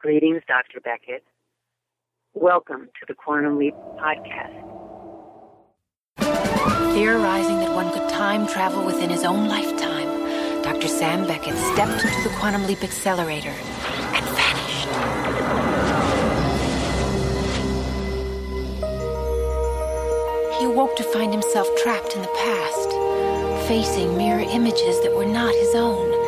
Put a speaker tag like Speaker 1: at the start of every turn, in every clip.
Speaker 1: Greetings, Dr. Beckett. Welcome to the Quantum Leap Podcast.
Speaker 2: Theorizing that one could time travel within his own lifetime, Dr. Sam Beckett stepped into the Quantum Leap Accelerator and vanished. He awoke to find himself trapped in the past, facing mirror images that were not his own,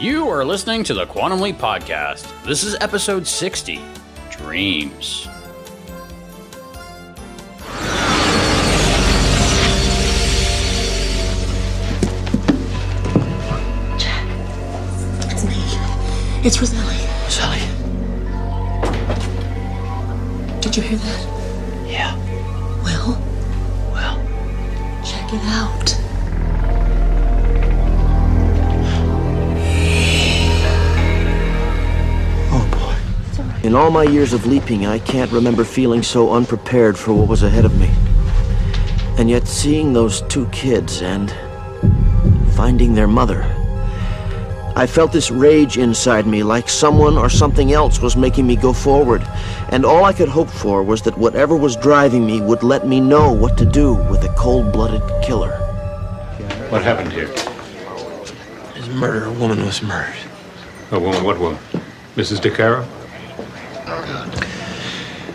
Speaker 3: You are listening to the Quantum Leap Podcast. This is episode 60 Dreams.
Speaker 4: Jack, it's me. It's Roselli.
Speaker 3: Sally.
Speaker 4: Did you hear that?
Speaker 3: Yeah.
Speaker 4: Well,
Speaker 3: Well,
Speaker 4: check it out.
Speaker 5: In all my years of leaping, I can't remember feeling so unprepared for what was ahead of me. And yet, seeing those two kids and finding their mother, I felt this rage inside me like someone or something else was making me go forward. And all I could hope for was that whatever was driving me would let me know what to do with a cold blooded killer.
Speaker 6: What happened here?
Speaker 5: His murder, a woman was murdered.
Speaker 6: A woman? What woman? Mrs. DeCaro?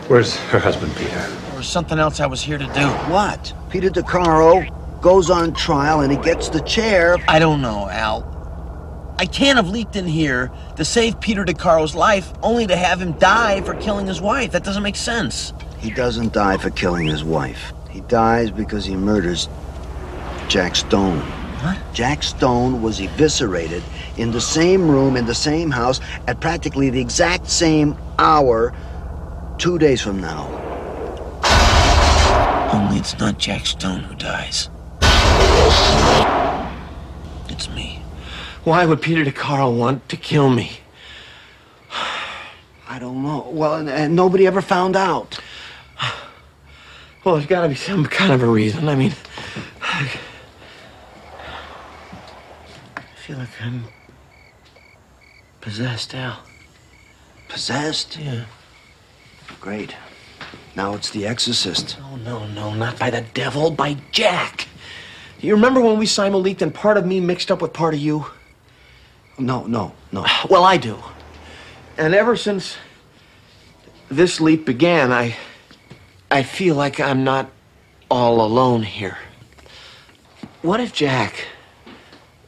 Speaker 6: Where's her husband, Peter?
Speaker 5: There was something else I was here to do.
Speaker 7: What? Peter DeCaro goes on trial and he gets the chair.
Speaker 5: I don't know, Al. I can't have leaked in here to save Peter DeCaro's life only to have him die for killing his wife. That doesn't make sense.
Speaker 7: He doesn't die for killing his wife. He dies because he murders Jack Stone.
Speaker 5: What?
Speaker 7: Jack Stone was eviscerated in the same room in the same house at practically the exact same hour two days from now.
Speaker 5: Only it's not Jack Stone who dies. It's me. Why would Peter DeCaro want to kill me?
Speaker 7: I don't know. Well, and, and nobody ever found out.
Speaker 5: Well, there's got to be some kind of a reason. I mean, I feel like I'm possessed, Al.
Speaker 7: Possessed?
Speaker 5: Yeah.
Speaker 7: Great. Now it's the exorcist.
Speaker 5: No, no, no, not by the devil, by Jack. Do you remember when we simul-leaked and part of me mixed up with part of you?
Speaker 7: No, no, no.
Speaker 5: Well, I do. And ever since this leap began, I I feel like I'm not all alone here. What if Jack,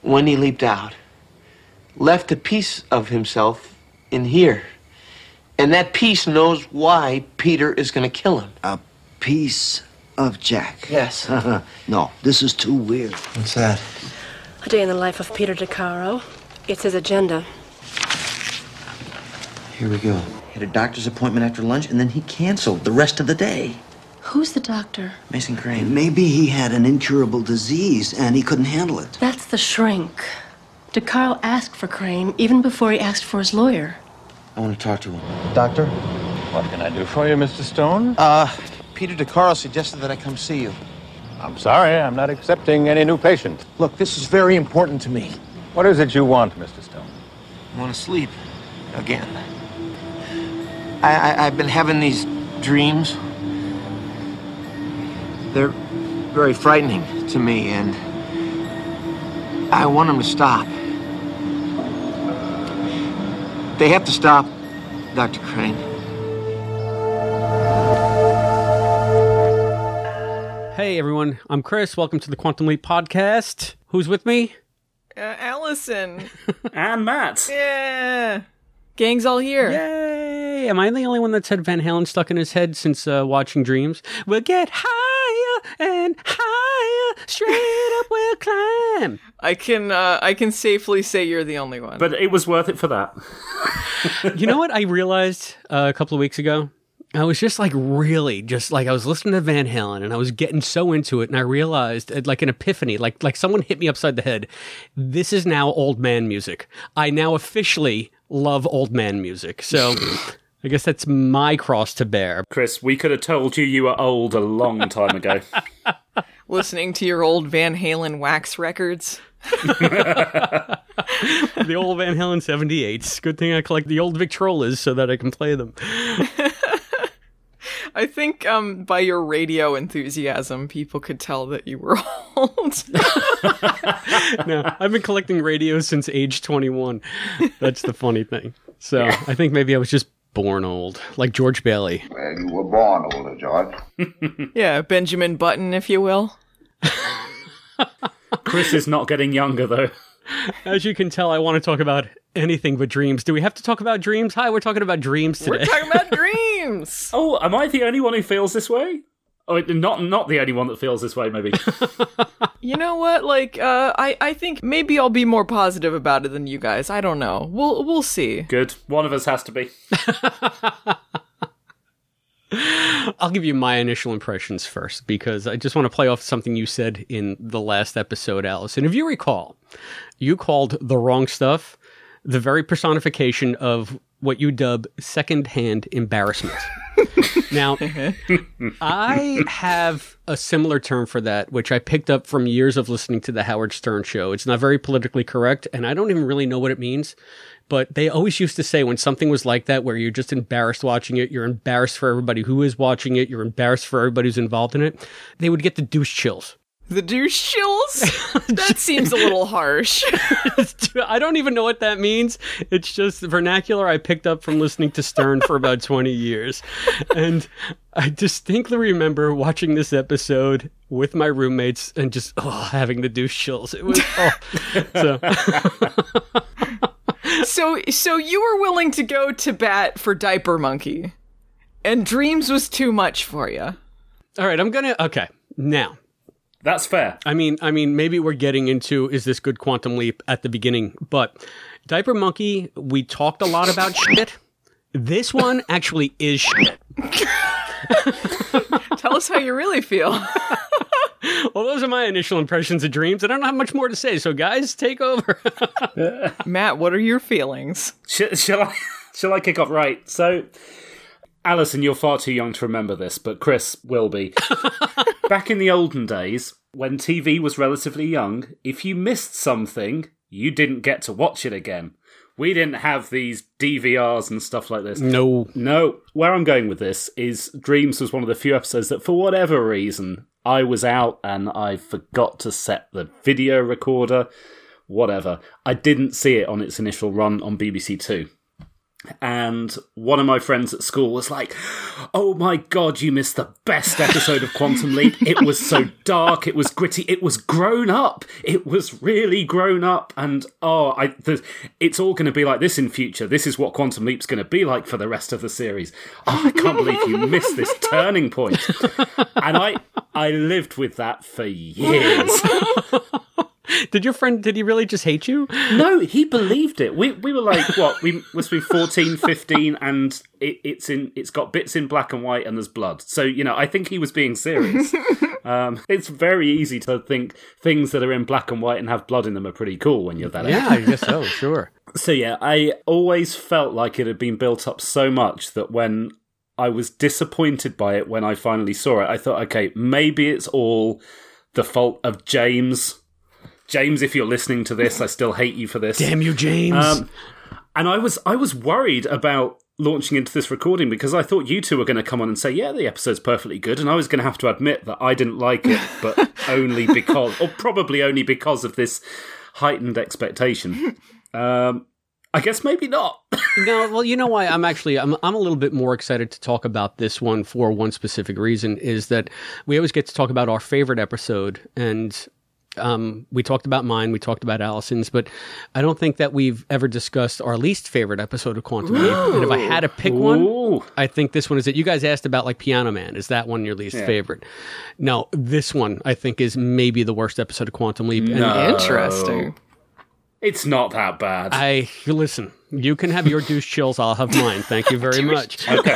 Speaker 5: when he leaped out, left a piece of himself in here? And that piece knows why Peter is going to kill him.
Speaker 7: A piece of Jack.
Speaker 5: Yes.
Speaker 7: no, this is too weird.
Speaker 5: What's that?
Speaker 8: A day in the life of Peter DeCaro. It's his agenda.
Speaker 5: Here we go. He had a doctor's appointment after lunch, and then he canceled the rest of the day.
Speaker 8: Who's the doctor?
Speaker 5: Mason Crane.
Speaker 7: Maybe he had an incurable disease and he couldn't handle it.
Speaker 8: That's the shrink. DeCaro asked for Crane even before he asked for his lawyer.
Speaker 5: I want to talk to him.
Speaker 9: Doctor?
Speaker 6: What can I do for you, Mr. Stone?
Speaker 9: Uh, Peter DeCaro suggested that I come see you.
Speaker 6: I'm sorry, I'm not accepting any new patients.
Speaker 9: Look, this is very important to me.
Speaker 6: What is it you want, Mr. Stone?
Speaker 5: I want to sleep again. I, I, I've been having these dreams. They're very frightening to me, and I want them to stop. They have to stop, Dr. Crane.
Speaker 10: Hey everyone, I'm Chris. Welcome to the Quantum Leap podcast. Who's with me?
Speaker 11: Uh, Allison.
Speaker 3: And Matt.
Speaker 11: yeah. Gang's all here.
Speaker 10: Yay! Am I the only one that's had Van Halen stuck in his head since uh, watching Dreams? We'll get higher and higher, straight up we'll climb.
Speaker 11: I can uh, I can safely say you're the only one.
Speaker 12: But it was worth it for that.
Speaker 10: you know what I realized uh, a couple of weeks ago? I was just like really just like I was listening to Van Halen and I was getting so into it and I realized uh, like an epiphany like like someone hit me upside the head. This is now old man music. I now officially love old man music. So I guess that's my cross to bear.
Speaker 12: Chris, we could have told you you were old a long time ago.
Speaker 11: Listening to your old Van Halen wax records.
Speaker 10: the old Van Halen 78s. Good thing I collect the old Victrolas so that I can play them.
Speaker 11: I think um, by your radio enthusiasm, people could tell that you were old.
Speaker 10: no, I've been collecting radios since age 21. That's the funny thing. So I think maybe I was just born old, like George Bailey.
Speaker 13: Well, you were born older, George.
Speaker 11: yeah, Benjamin Button, if you will.
Speaker 12: Chris is not getting younger, though.
Speaker 10: As you can tell, I want to talk about anything but dreams. Do we have to talk about dreams? Hi, we're talking about dreams today.
Speaker 11: We're talking about dreams.
Speaker 12: oh, am I the only one who feels this way? Oh, not not the only one that feels this way, maybe.
Speaker 11: you know what? Like, uh, I I think maybe I'll be more positive about it than you guys. I don't know. We'll we'll see.
Speaker 12: Good. One of us has to be.
Speaker 10: I'll give you my initial impressions first because I just want to play off something you said in the last episode, Allison. If you recall, you called the wrong stuff the very personification of what you dub secondhand embarrassment. now, I have a similar term for that, which I picked up from years of listening to the Howard Stern show. It's not very politically correct, and I don't even really know what it means. But they always used to say when something was like that, where you're just embarrassed watching it, you're embarrassed for everybody who is watching it, you're embarrassed for everybody who's involved in it, they would get the douche chills.
Speaker 11: The douche chills? that seems a little harsh.
Speaker 10: I don't even know what that means. It's just vernacular I picked up from listening to Stern for about 20 years. And I distinctly remember watching this episode with my roommates and just oh, having the douche chills. It was oh.
Speaker 11: so So so you were willing to go to bat for Diaper Monkey. And Dreams was too much for you.
Speaker 10: All right, I'm going to Okay. Now,
Speaker 12: that's fair.
Speaker 10: I mean, I mean, maybe we're getting into is this good quantum leap at the beginning, but Diaper Monkey, we talked a lot about shit. This one actually is shit.
Speaker 11: Tell us how you really feel.
Speaker 10: well, those are my initial impressions of dreams. I don't have much more to say, so guys, take over.
Speaker 11: Matt, what are your feelings?
Speaker 12: Shall, shall I? Shall I kick off? Right. So, Allison, you're far too young to remember this, but Chris will be. Back in the olden days, when TV was relatively young, if you missed something, you didn't get to watch it again. We didn't have these DVRs and stuff like this.
Speaker 10: No.
Speaker 12: No. Where I'm going with this is Dreams was one of the few episodes that, for whatever reason, I was out and I forgot to set the video recorder. Whatever. I didn't see it on its initial run on BBC Two and one of my friends at school was like, "Oh my god, you missed the best episode of Quantum Leap. It was so dark, it was gritty, it was grown up. It was really grown up and oh, I the, it's all going to be like this in future. This is what Quantum Leap's going to be like for the rest of the series. Oh, I can't believe you missed this turning point." And I I lived with that for years.
Speaker 10: did your friend did he really just hate you?
Speaker 12: No he believed it. We we were like what we must be 14 15 and it, it's in it's got bits in black and white and there's blood. So you know i think he was being serious. Um, it's very easy to think things that are in black and white and have blood in them are pretty cool when you're that
Speaker 10: yeah age. Yeah, I guess so sure.
Speaker 12: So yeah i always felt like it had been built up so much that when i was disappointed by it when i finally saw it i thought okay maybe it's all the fault of james James, if you're listening to this, I still hate you for this.
Speaker 10: Damn you, James. Um,
Speaker 12: and I was I was worried about launching into this recording because I thought you two were going to come on and say, "Yeah, the episode's perfectly good," and I was going to have to admit that I didn't like it, but only because, or probably only because of this heightened expectation. Um, I guess maybe not.
Speaker 10: no, well, you know why I'm actually I'm I'm a little bit more excited to talk about this one for one specific reason is that we always get to talk about our favorite episode and Um, we talked about mine, we talked about Allison's, but I don't think that we've ever discussed our least favorite episode of Quantum Leap. And if I had to pick one, I think this one is it. You guys asked about like Piano Man. Is that one your least
Speaker 12: Yeah.
Speaker 10: favorite? No, this one I think is maybe the worst episode of Quantum Leap. And
Speaker 12: No.
Speaker 11: Interesting.
Speaker 12: It's not that bad.
Speaker 10: I listen. You can have your douche chills. I'll have mine. Thank you very much.
Speaker 12: Okay.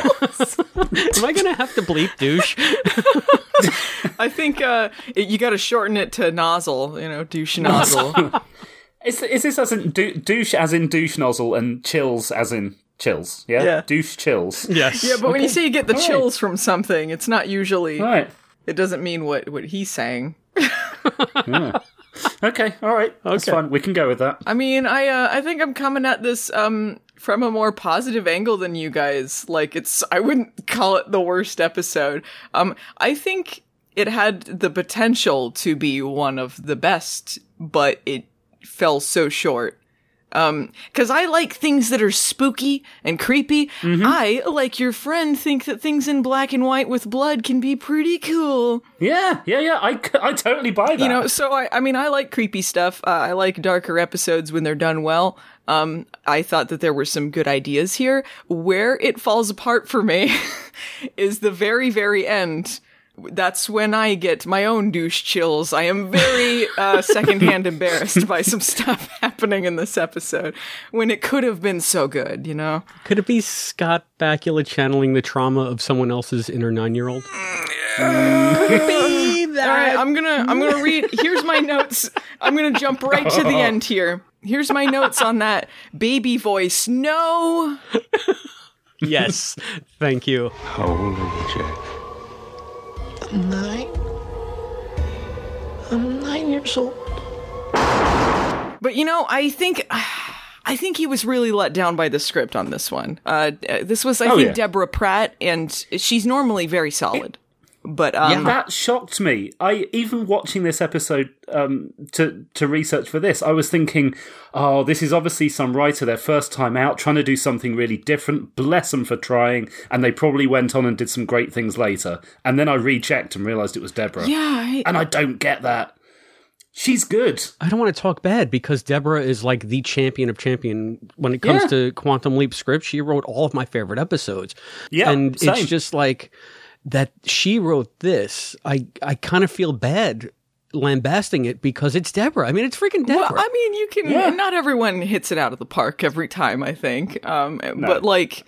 Speaker 10: Am I going to have to bleep douche?
Speaker 11: I think uh, it- you got to shorten it to nozzle. You know, douche nozzle.
Speaker 12: Is, is this as in dou- douche as in douche nozzle and chills as in chills? Yeah?
Speaker 11: Yeah.
Speaker 12: Douche chills.
Speaker 10: Yes.
Speaker 11: yeah, but when you say you get the
Speaker 12: All right.
Speaker 11: chills from something, it's not usually.
Speaker 12: Right.
Speaker 11: It doesn't mean what what he's saying.
Speaker 12: Okay, all right. That's
Speaker 10: Okay.
Speaker 12: fine. We can go with that.
Speaker 11: I mean, I uh, I think I'm coming at this um from a more positive angle than you guys. Like it's I wouldn't call it the worst episode. Um I think it had the potential to be one of the best, but it fell so short. Um, cause I like things that are spooky and creepy. I, like your friend, think that things in black and white with blood can be pretty cool.
Speaker 12: Yeah, yeah, yeah. I, I totally buy that.
Speaker 11: You know, so I, I mean, I like creepy stuff. Uh, I like darker episodes when they're done well. Um, I thought that there were some good ideas here. Where it falls apart for me is the very, very end. That's when I get my own douche chills. I am very uh, secondhand embarrassed by some stuff happening in this episode when it could have been so good, you know?
Speaker 10: Could it be Scott Bakula channeling the trauma of someone else's inner nine year old?
Speaker 11: All right, I'm gonna I'm gonna read. Here's my notes. I'm gonna jump right to the end here. Here's my notes on that baby voice. No,
Speaker 10: Yes. Thank you.
Speaker 6: How old are you, Jack?
Speaker 4: Nine. I'm nine years old.
Speaker 11: but you know, I think I think he was really let down by the script on this one. Uh, this was, I
Speaker 12: Oh,
Speaker 11: think,
Speaker 12: yeah.
Speaker 11: Deborah Pratt, and she's normally very solid. But um,
Speaker 12: that shocked me. I even watching this episode um, to to research for this, I was thinking, oh, this is obviously some writer their first time out, trying to do something really different. Bless them for trying, and they probably went on and did some great things later. And then I rechecked and realised it was Deborah.
Speaker 11: yeah, I,
Speaker 12: and I don't get that. She's good.
Speaker 10: I don't want to talk bad because Deborah is like the champion of champion when it comes
Speaker 12: Yeah.
Speaker 10: to Quantum Leap script. She wrote all of my favorite episodes.
Speaker 12: Yeah,
Speaker 10: and
Speaker 12: same.
Speaker 10: it's just like that she wrote this. I I kind of feel bad lambasting it because it's Deborah. I mean, it's freaking Deborah.
Speaker 11: Well, I mean, you can.
Speaker 12: Yeah.
Speaker 11: Not everyone hits it out of the park every time. I think, um, but like,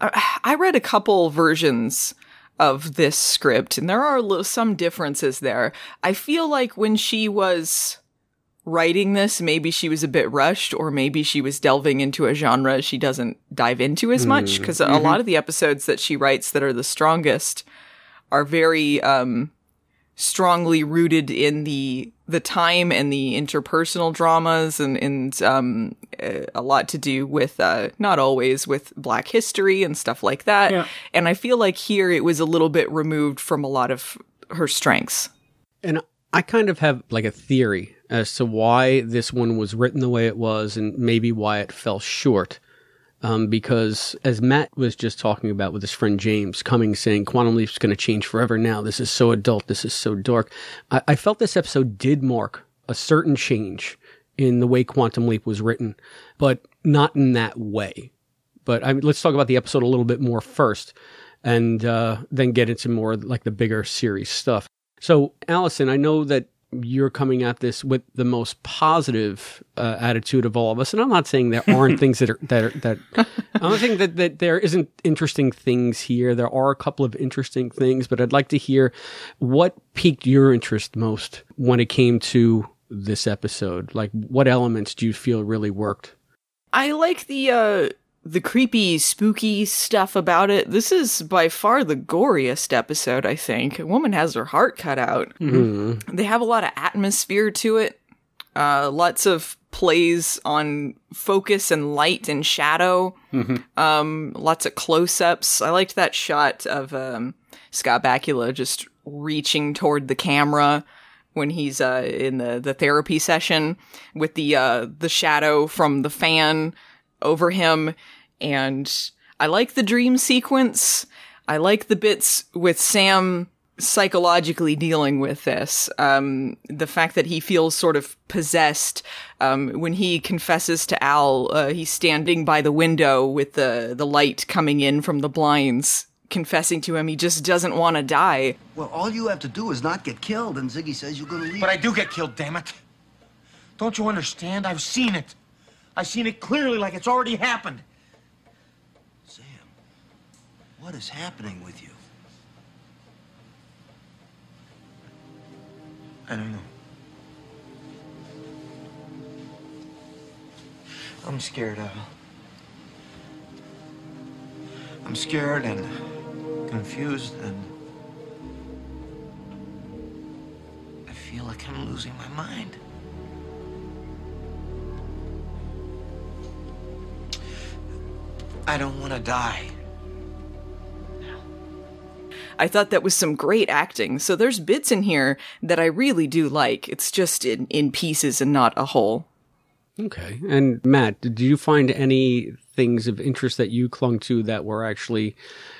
Speaker 11: I, I read a couple versions of this script, and there are some differences there. I feel like when she was writing this, maybe she was a bit rushed, or maybe she was delving into a genre she doesn't dive into as much. Because a lot of the episodes that she writes that are the strongest are very um, strongly rooted in the the time and the interpersonal dramas and and um uh, a lot to do with uh not always with black history and stuff like that
Speaker 12: Yeah.
Speaker 11: and i feel like here it was a little bit removed from a lot of her strengths
Speaker 10: And I kind of have like a theory as to why this one was written the way it was and maybe why it fell short. Um, because as Matt was just talking about with his friend James coming saying Quantum Leap's going to change forever now. This is so adult. This is so dark. I, I felt this episode did mark a certain change in the way Quantum Leap was written, but not in that way. But I mean, let's talk about the episode a little bit more first and uh, then get into more like the bigger series stuff. So, Allison, I know that you're coming at this with the most positive uh, attitude of all of us, and I'm not saying there aren't things that are that are, that I'm not saying that that there isn't interesting things here. There are a couple of interesting things, but I'd like to hear what piqued your interest most when it came to this episode. Like, what elements do you feel really worked?
Speaker 11: i like the uh the creepy spooky stuff about it. This is by far the goriest episode i think. A woman has her heart cut out. They have a lot of atmosphere to it. Uh lots of plays on focus and light and shadow. Um lots of close-ups. I liked that shot of um scott bakula just reaching toward the camera when he's uh in the the therapy session with the uh the shadow from the fan over him and i like the dream sequence i like the bits with sam psychologically dealing with this. Um, the fact that he feels sort of possessed um, when he confesses to Al, uh, he's standing by the window with the the light coming in from the blinds, confessing to him he just doesn't want to die.
Speaker 7: Well, all you have to do is not get killed, and Ziggy says you're going to leave.
Speaker 9: But I do get killed, damn it. Don't you understand? I've seen it. I've seen it clearly like it's already happened.
Speaker 7: Sam, what is happening with you?
Speaker 9: I don't know. I'm scared, Al. I'm scared and confused and I feel like I'm losing my mind. I don't want to die.
Speaker 11: I thought that was some great acting. So there's bits in here that I really do like. It's just in, in pieces and not a whole.
Speaker 10: Okay. And Matt, did you find any things of interest that you clung to that were actually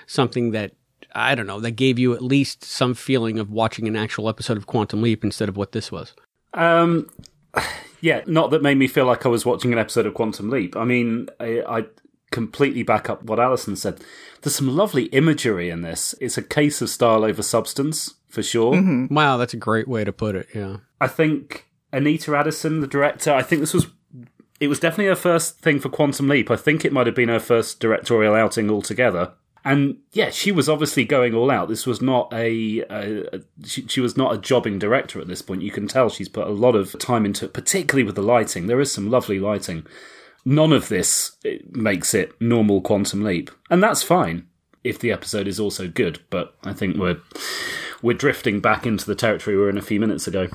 Speaker 10: something that I don't know, that gave you at least some feeling of watching an actual episode of Quantum Leap instead of what this was?
Speaker 12: Um yeah, not that made me feel like I was watching an episode of Quantum Leap. I mean, I, I completely back up what Allison said. There's some lovely imagery in this. It's a case of style over substance, for sure.
Speaker 10: Mm-hmm. Wow, that's a great way to put it, yeah.
Speaker 12: I think Anita Addison, the director, I think this was it was definitely her first thing for Quantum Leap. I think it might have been her first directorial outing altogether. And yeah, she was obviously going all out. This was not a, a, a she, she, was not a jobbing director at this point. You can tell she's put a lot of time into it, particularly with the lighting. There is some lovely lighting. None of this makes it normal Quantum Leap, and that's fine if the episode is also good. But I think we're we're drifting back into the territory we were in a few minutes ago.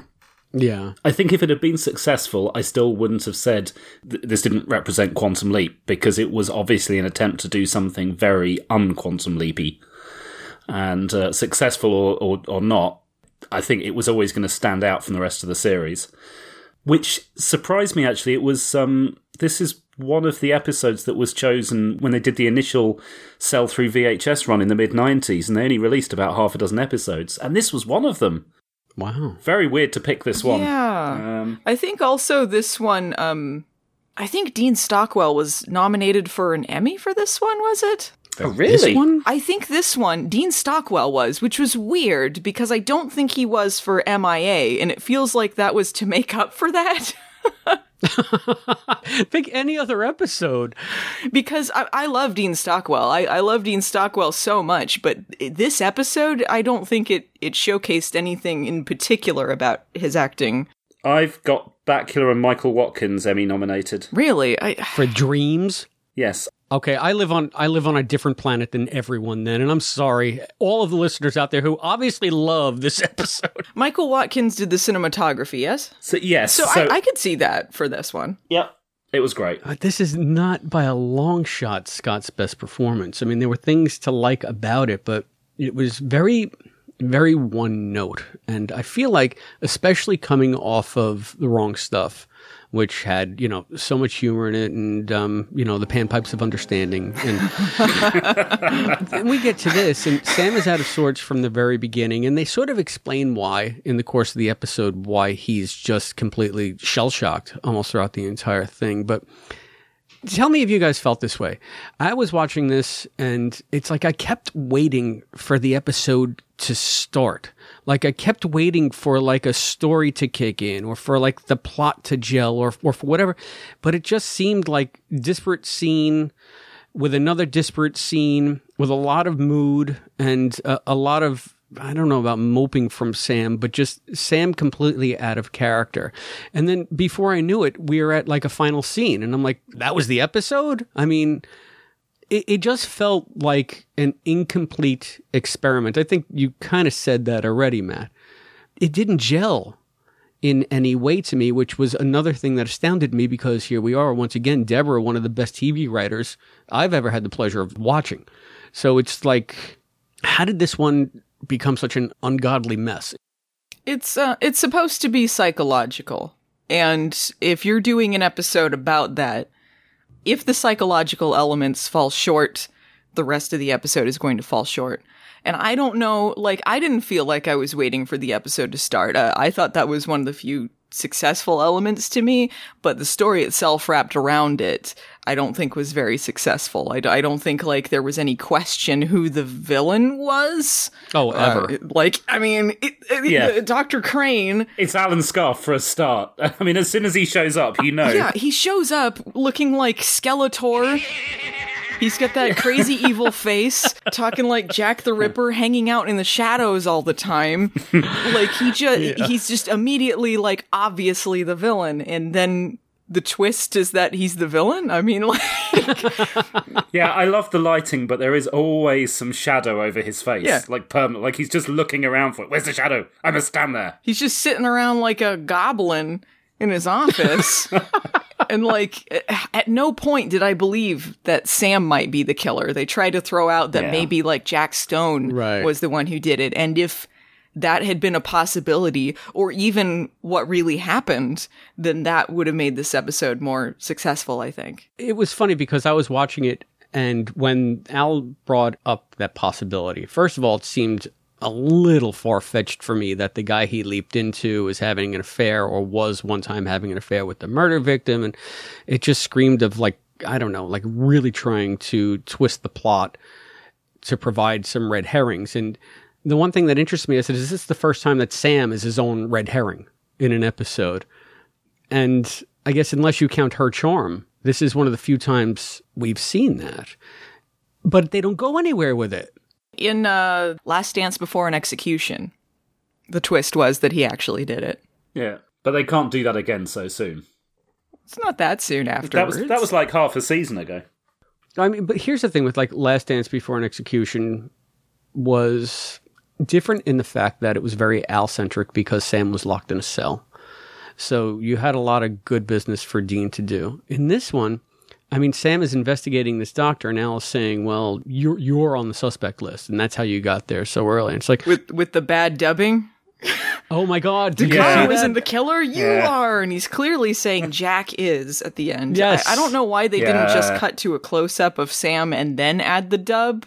Speaker 10: Yeah.
Speaker 12: I think if it had been successful, I still wouldn't have said th- this didn't represent Quantum Leap because it was obviously an attempt to do something very unquantum Leapy. And uh, successful or, or, or not, I think it was always going to stand out from the rest of the series. Which surprised me actually. It was um, this is one of the episodes that was chosen when they did the initial sell through VHS run in the mid 90s, and they only released about half a dozen episodes, and this was one of them.
Speaker 10: Wow.
Speaker 12: Very weird to pick this one.
Speaker 11: Yeah. Um, I think also this one, um, I think Dean Stockwell was nominated for an Emmy for this one, was it?
Speaker 12: Oh, really?
Speaker 11: I think this one, Dean Stockwell was, which was weird because I don't think he was for MIA, and it feels like that was to make up for that.
Speaker 10: Pick any other episode.
Speaker 11: Because I, I love Dean Stockwell. I, I love Dean Stockwell so much, but this episode, I don't think it, it showcased anything in particular about his acting.
Speaker 12: I've got Bakula and Michael Watkins Emmy nominated.
Speaker 11: Really? I...
Speaker 10: For Dreams?
Speaker 12: Yes.
Speaker 10: Okay, I live on I live on a different planet than everyone then, and I'm sorry, all of the listeners out there who obviously love this episode.
Speaker 11: Michael Watkins did the cinematography, yes?
Speaker 12: So yes,
Speaker 11: so, so I, I, could see that for this one.
Speaker 12: Yep, it was great.
Speaker 10: But this is not by a long shot Scott's best performance. I mean, there were things to like about it, but it was very very one note, and I feel like, especially coming off of the wrong stuff which had you know so much humor in it, and um, you know the panpipes of understanding. And then we get to this, and Sam is out of sorts from the very beginning, and they sort of explain why in the course of the episode why he's just completely shell shocked almost throughout the entire thing, but. Tell me if you guys felt this way. I was watching this and it's like I kept waiting for the episode to start. Like I kept waiting for like a story to kick in or for like the plot to gel or, or for whatever. But it just seemed like disparate scene with another disparate scene with a lot of mood and a, a lot of I don't know about moping from Sam, but just Sam completely out of character. And then before I knew it, we were at like a final scene, and I'm like, that was the episode? I mean, it, it just felt like an incomplete experiment. I think you kind of said that already, Matt. It didn't gel in any way to me, which was another thing that astounded me because here we are once again, Deborah, one of the best TV writers I've ever had the pleasure of watching. So it's like, how did this one become such an ungodly mess?
Speaker 11: It's uh, it's supposed to be psychological, and if you're doing an episode about that, if the psychological elements fall short, the rest of the episode is going to fall short. And I don't know, like, I didn't feel like I was waiting for the episode to start. Uh, I thought that was one of the few successful elements to me, but the story itself wrapped around it, I don't think was very successful. I, I don't think like there was any question who the villain was.
Speaker 10: Oh, ever.
Speaker 11: Uh, like, I mean, it, it,
Speaker 12: Yeah.
Speaker 11: Dr. Crane.
Speaker 12: It's Alan Scarfe for a start. I mean, as soon as he shows up, you know.
Speaker 11: Yeah, he shows up looking like Skeletor. He's got that crazy evil face, talking like Jack the Ripper, hanging out in the shadows all the time. like he just
Speaker 12: Yeah.
Speaker 11: he's just immediately like obviously the villain, and then the twist is that he's the villain. I mean, like
Speaker 12: Yeah, I love the lighting, but there is always some shadow over his face.
Speaker 11: Yeah.
Speaker 12: Like permanent. Like he's just looking around for it. Where's the shadow? I must stand there.
Speaker 11: he's just sitting around like a goblin in his office. and like at no point did I believe that Sam might be the killer. They tried to throw out that
Speaker 10: Yeah.
Speaker 11: maybe like Jack Stone
Speaker 10: Right.
Speaker 11: was the one who did it. And if that had been a possibility or even what really happened, then that would have made this episode more successful, I think.
Speaker 10: It was funny because I was watching it, and when Al brought up that possibility, first of all, it seemed a little far fetched for me that the guy he leaped into is having an affair or was one time having an affair with the murder victim. And it just screamed of like, I don't know, like really trying to twist the plot to provide some red herrings. And the one thing that interests me is that is this the first time that Sam is his own red herring in an episode? And I guess unless you count her charm, this is one of the few times we've seen that. But they don't go anywhere with it.
Speaker 11: In uh, Last Dance Before an Execution, the twist was that he actually did it.
Speaker 12: Yeah. But they can't do that again so soon.
Speaker 11: It's not that soon afterwards.
Speaker 12: That was that was like half a season ago.
Speaker 10: I mean, but here's the thing with like Last Dance Before an Execution was different in the fact that it was very Al centric because Sam was locked in a cell. So you had a lot of good business for Dean to do. In this one, I mean, Sam is investigating this doctor, and Al is saying, "Well, you're you're on the suspect list, and that's how you got there so early." And it's like
Speaker 11: with with the bad dubbing.
Speaker 10: Oh my God! Did you
Speaker 11: DeCaro
Speaker 10: see that?
Speaker 11: isn't the killer. You
Speaker 10: Yeah.
Speaker 11: are, and he's clearly saying Jack is at the end.
Speaker 10: Yes.
Speaker 11: I, I don't know why they didn't just cut to a close up of Sam and then add the dub.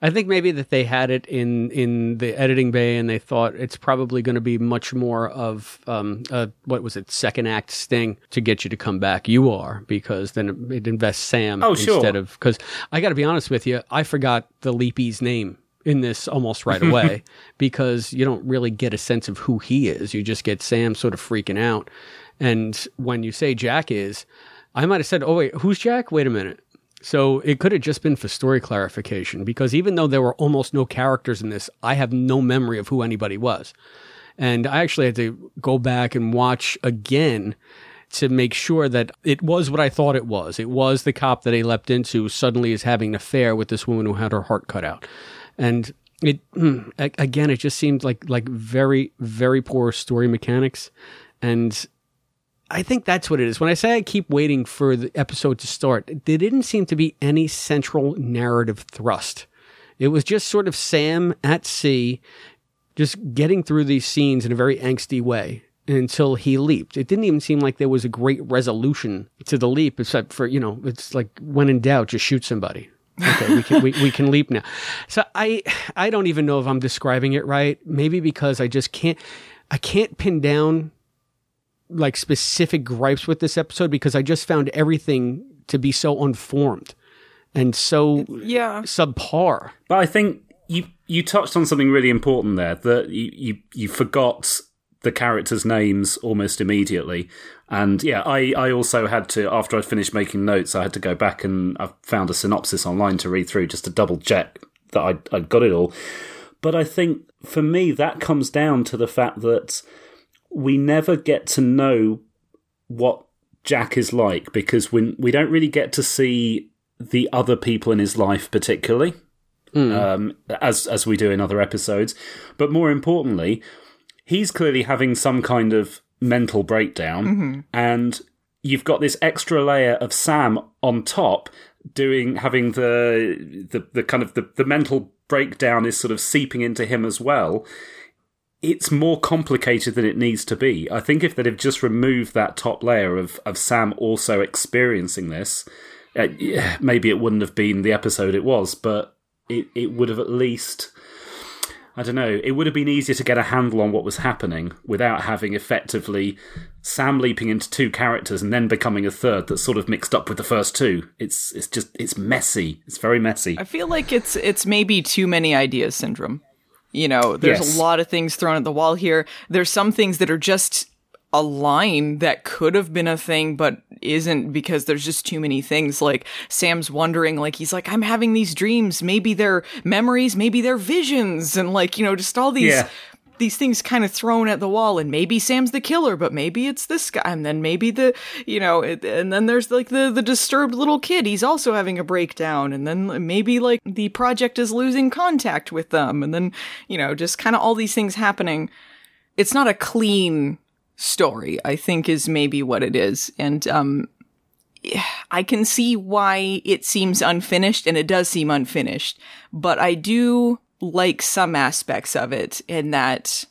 Speaker 10: I think maybe that they had it in in the editing bay, and they thought it's probably going to be much more of um, uh, what was it, second act sting to get you to come back. You are because then it, invests Sam
Speaker 12: Oh, sure.
Speaker 10: instead of because I got to be honest with you, I forgot the Leapy's name in this almost right away because you don't really get a sense of who he is. You just get Sam sort of freaking out, and when you say Jack is, I might have said, "Oh wait, who's Jack? Wait a minute." So it could have just been for story clarification because even though there were almost no characters in this, I have no memory of who anybody was. And I actually had to go back and watch again to make sure that it was what I thought it was. It was the cop that he leapt into suddenly is having an affair with this woman who had her heart cut out. And it mm, again, it just seemed like like very very poor story mechanics, and I think that's what it is. When I say I keep waiting for the episode to start, there didn't seem to be any central narrative thrust. It was just sort of Sam at sea, just getting through these scenes in a very angsty way until he leaped. It didn't even seem like there was a great resolution to the leap, except for, you know, it's like when in doubt, just shoot somebody. Okay, we can we, we can leap now. So I I don't even know if I'm describing it right. Maybe because I just can't I can't pin down like specific gripes with this episode because I just found everything to be so unformed and so
Speaker 11: yeah
Speaker 10: subpar.
Speaker 12: But I think you you touched on something really important there that you you, you forgot the characters' names almost immediately. And yeah, I, I also had to after I'd finished making notes, I had to go back and I found a synopsis online to read through just to double check that I'd, I'd got it all. But I think for me that comes down to the fact that we never get to know what Jack is like because we we don't really get to see the other people in his life particularly um, as as we do in other episodes. But more importantly, he's clearly having some kind of mental breakdown,
Speaker 11: Mhm.
Speaker 12: and you've got this extra layer of Sam on top doing having the the, the kind of the, the mental breakdown is sort of seeping into him as well. It's more complicated than it needs to be. I think if they'd have just removed that top layer of, of Sam also experiencing this, uh, yeah, maybe it wouldn't have been the episode it was, but it, it would have at least I don't know. It would have been easier to get a handle on what was happening without having effectively Sam leaping into two characters and then becoming a third that's sort of mixed up with the first two. It's it's just it's messy. It's very messy.
Speaker 11: I feel like it's it's maybe too many ideas syndrome. You know, there's
Speaker 12: Yes.
Speaker 11: a lot of things thrown at the wall here. There's some things that are just a line that could have been a thing but isn't because there's just too many things like Sam's wondering like he's like I'm having these dreams maybe they're memories maybe they're visions and like you know just all these
Speaker 12: Yeah.
Speaker 11: These things kind of thrown at the wall and maybe Sam's the killer but maybe it's this guy and then maybe the you know and then there's like the the disturbed little kid he's also having a breakdown and then maybe like the project is losing contact with them and then you know just kind of all these things happening. It's not a clean story i think is maybe what it is and um I can see why it seems unfinished, and it does seem unfinished, but I do like some aspects of it in that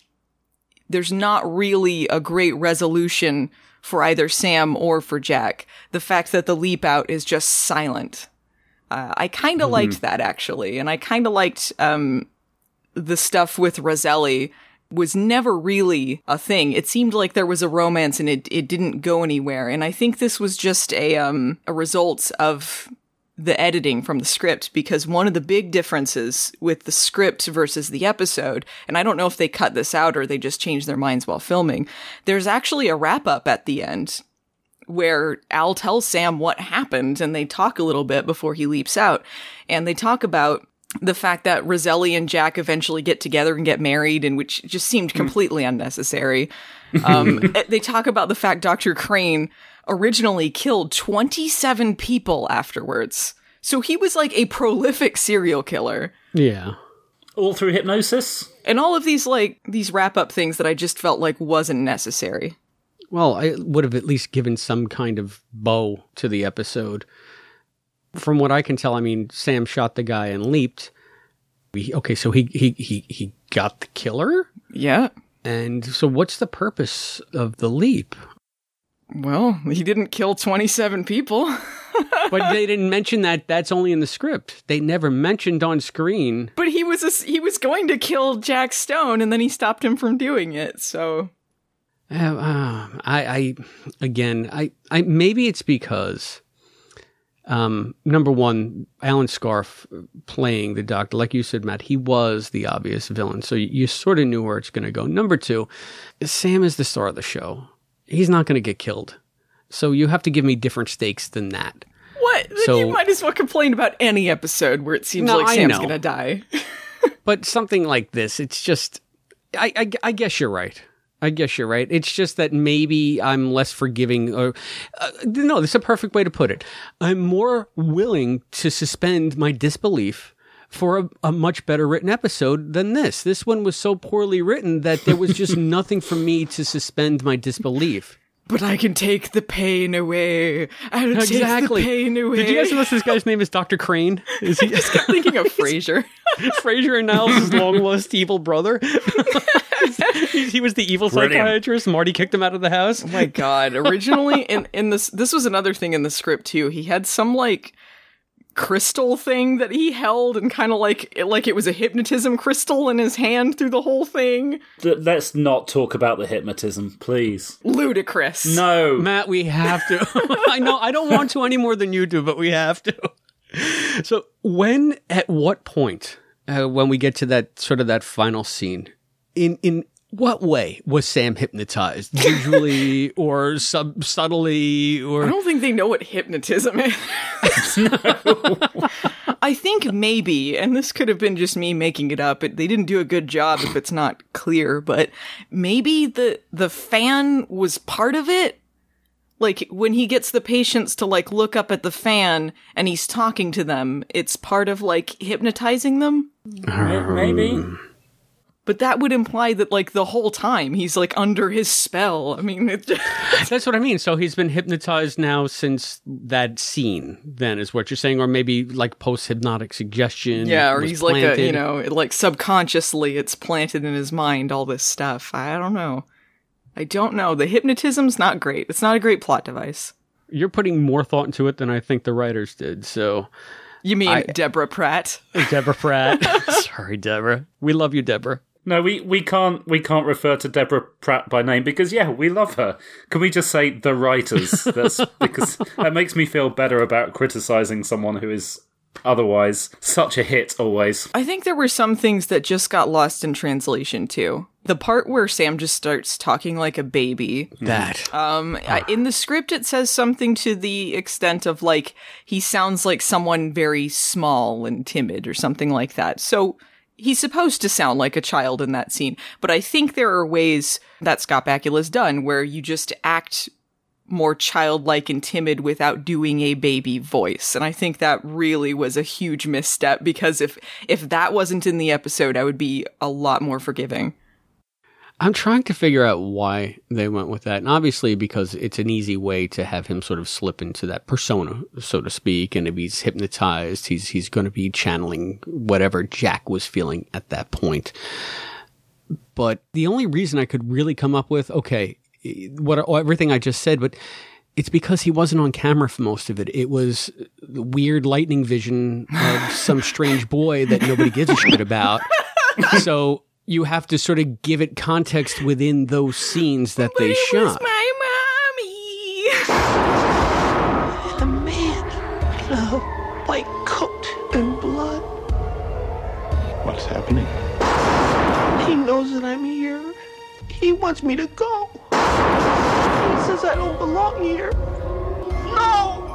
Speaker 11: there's not really a great resolution for either Sam or for Jack. The fact that the leap out is just silent. Uh, I kind of
Speaker 14: Mhm.
Speaker 11: liked that actually, and I kind of liked um, the stuff with Roselli was never really a thing. It seemed like there was a romance and it it didn't go anywhere. And I think this was just a um a result of the editing from the script because one of the big differences with the script versus the episode, and I don't know if they cut this out or they just changed their minds while filming, there's actually a wrap up at the end where Al tells Sam what happened and they talk a little bit before he leaps out. And they talk about the fact that Roselli and Jack eventually get together and get married, and which just seemed completely unnecessary. Um, they talk about the fact Dr. Crane originally killed 27 people afterwards. So he was like a prolific serial killer.
Speaker 10: Yeah.
Speaker 12: All through hypnosis?
Speaker 11: And all of these like these wrap up things that I just felt like wasn't necessary.
Speaker 10: Well, I would have at least given some kind of bow to the episode. From what I can tell, I mean, Sam shot the guy and leaped. We, okay, so he, he he he got the killer.
Speaker 11: Yeah.
Speaker 10: And so, what's the purpose of the leap?
Speaker 11: Well, he didn't kill 27 people.
Speaker 10: but they didn't mention that. That's only in the script. They never mentioned on screen.
Speaker 11: But he was a, he was going to kill Jack Stone, and then he stopped him from doing it. So
Speaker 10: Uh, um, I, I, again, I, I, maybe it's because, um, number one, Alan Scarfe playing the doctor, like you said, Matt, he was the obvious villain. So you, you sort of knew where it's going to go. Number two, Sam is the star of the show. He's not going to get killed. So you have to give me different stakes than that.
Speaker 11: what?
Speaker 10: So-
Speaker 11: you might as well complain about any episode where it seems
Speaker 10: No,
Speaker 11: like Sam's going to die.
Speaker 10: but something like this, it's just, I, I, I guess you're right. I guess you're right. It's just that maybe I'm less forgiving. Or uh, no, this is a perfect way to put it. I'm more willing to suspend my disbelief for a, a much better written episode than this. This one was so poorly written that there was just nothing for me to suspend my disbelief.
Speaker 11: But I can take the pain away. I'll
Speaker 10: Exactly.
Speaker 11: take the pain away.
Speaker 10: Did you guys notice this guy's name is Dr. Crane? Is he
Speaker 11: just thinking of Frasier.
Speaker 10: Frasier and Niles' long lost evil brother? he, he was the evil
Speaker 11: Brilliant.
Speaker 10: psychiatrist. Marty kicked him out of the house.
Speaker 11: Oh my god! Originally, in in this, this was another thing in the script too. He had some like crystal thing that he held, and kind of like it, like it was a hypnotism crystal in his hand through the whole thing.
Speaker 12: Th- let's not talk about the hypnotism, please.
Speaker 11: Ludicrous.
Speaker 12: No.
Speaker 10: Matt, we have to. I know I don't want to any more than you do, but we have to. So, when, at what point, uh, when we get to that sort of that final scene, in in what way was Sam hypnotized? Visually or sub subtly or
Speaker 11: I don't think they know what hypnotism is. I think maybe, and this could have been just me making it up. It, they didn't do a good job if it's not clear, but maybe the the fan was part of it. Like when he gets the patients to like look up at the fan and he's talking to them, it's part of like hypnotizing them.
Speaker 12: Maybe. Hmm.
Speaker 11: But that would imply that like the whole time he's like under his spell. I mean,
Speaker 10: That's what I mean. So he's been hypnotized now since that scene. Then is what you're saying, or maybe like post hypnotic suggestion.
Speaker 11: Yeah, or he's like a, you know, like subconsciously it's planted in his mind, all this stuff. I don't know. I don't know. The hypnotism's not great. It's not a great plot device.
Speaker 10: You're putting more thought into it than I think the writers did. So
Speaker 11: You mean
Speaker 10: I-
Speaker 11: Deborah Pratt?
Speaker 10: Deborah Pratt. Sorry, Deborah. We love you, Deborah.
Speaker 12: No, we, we can't we can't refer to Deborah Pratt by name because yeah, we love her. Can we just say the writers? That's because that makes me feel better about criticizing someone who is otherwise such a hit always.
Speaker 11: I think there were some things that just got lost in translation too. The part where Sam just starts talking like a baby.
Speaker 10: That.
Speaker 11: Um, I- in the script, it says something to the extent of like he sounds like someone very small and timid or something like that. So he's supposed to sound like a child in that scene. But I think there are ways that Scott Bakula's done where you just act more childlike and timid without doing a baby voice. And I think that really was a huge misstep because if if that wasn't in the episode, I would be a lot more forgiving.
Speaker 10: I'm trying to figure out why they went with that. And obviously, because it's an easy way to have him sort of slip into that persona, so to speak. And if he's hypnotized, he's, he's going to be channeling whatever Jack was feeling at that point. But the only reason I could really come up with, okay, what everything I just said, but it's because he wasn't on camera for most of it. It was the weird lightning vision of some strange boy that nobody gives a shit about. So you have to sort of give it context within those scenes that they shot.
Speaker 11: My
Speaker 4: And the man in a white coat and blood.
Speaker 6: What's happening?
Speaker 4: He knows that I'm here. He wants me to go. He says I don't belong here. No!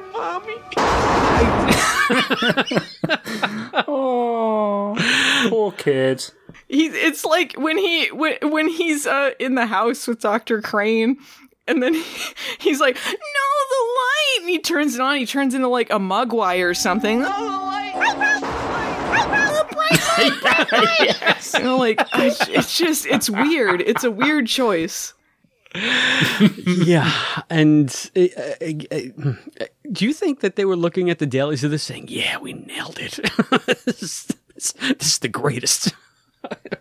Speaker 4: My mommy.
Speaker 12: oh, poor kid.
Speaker 11: He, it's like when he when, when he's uh, in the house with Dr. Crane and then he, he's like, "No, the light!" And he turns it on. He turns into like a mogwai or something. No, the light.
Speaker 12: yes.
Speaker 11: You know, like I- it's just it's weird. It's a weird choice.
Speaker 10: yeah, and uh, uh, uh, do you think that they were looking at the dailies of this saying, "Yeah, we nailed it. this, is, this, this is the greatest."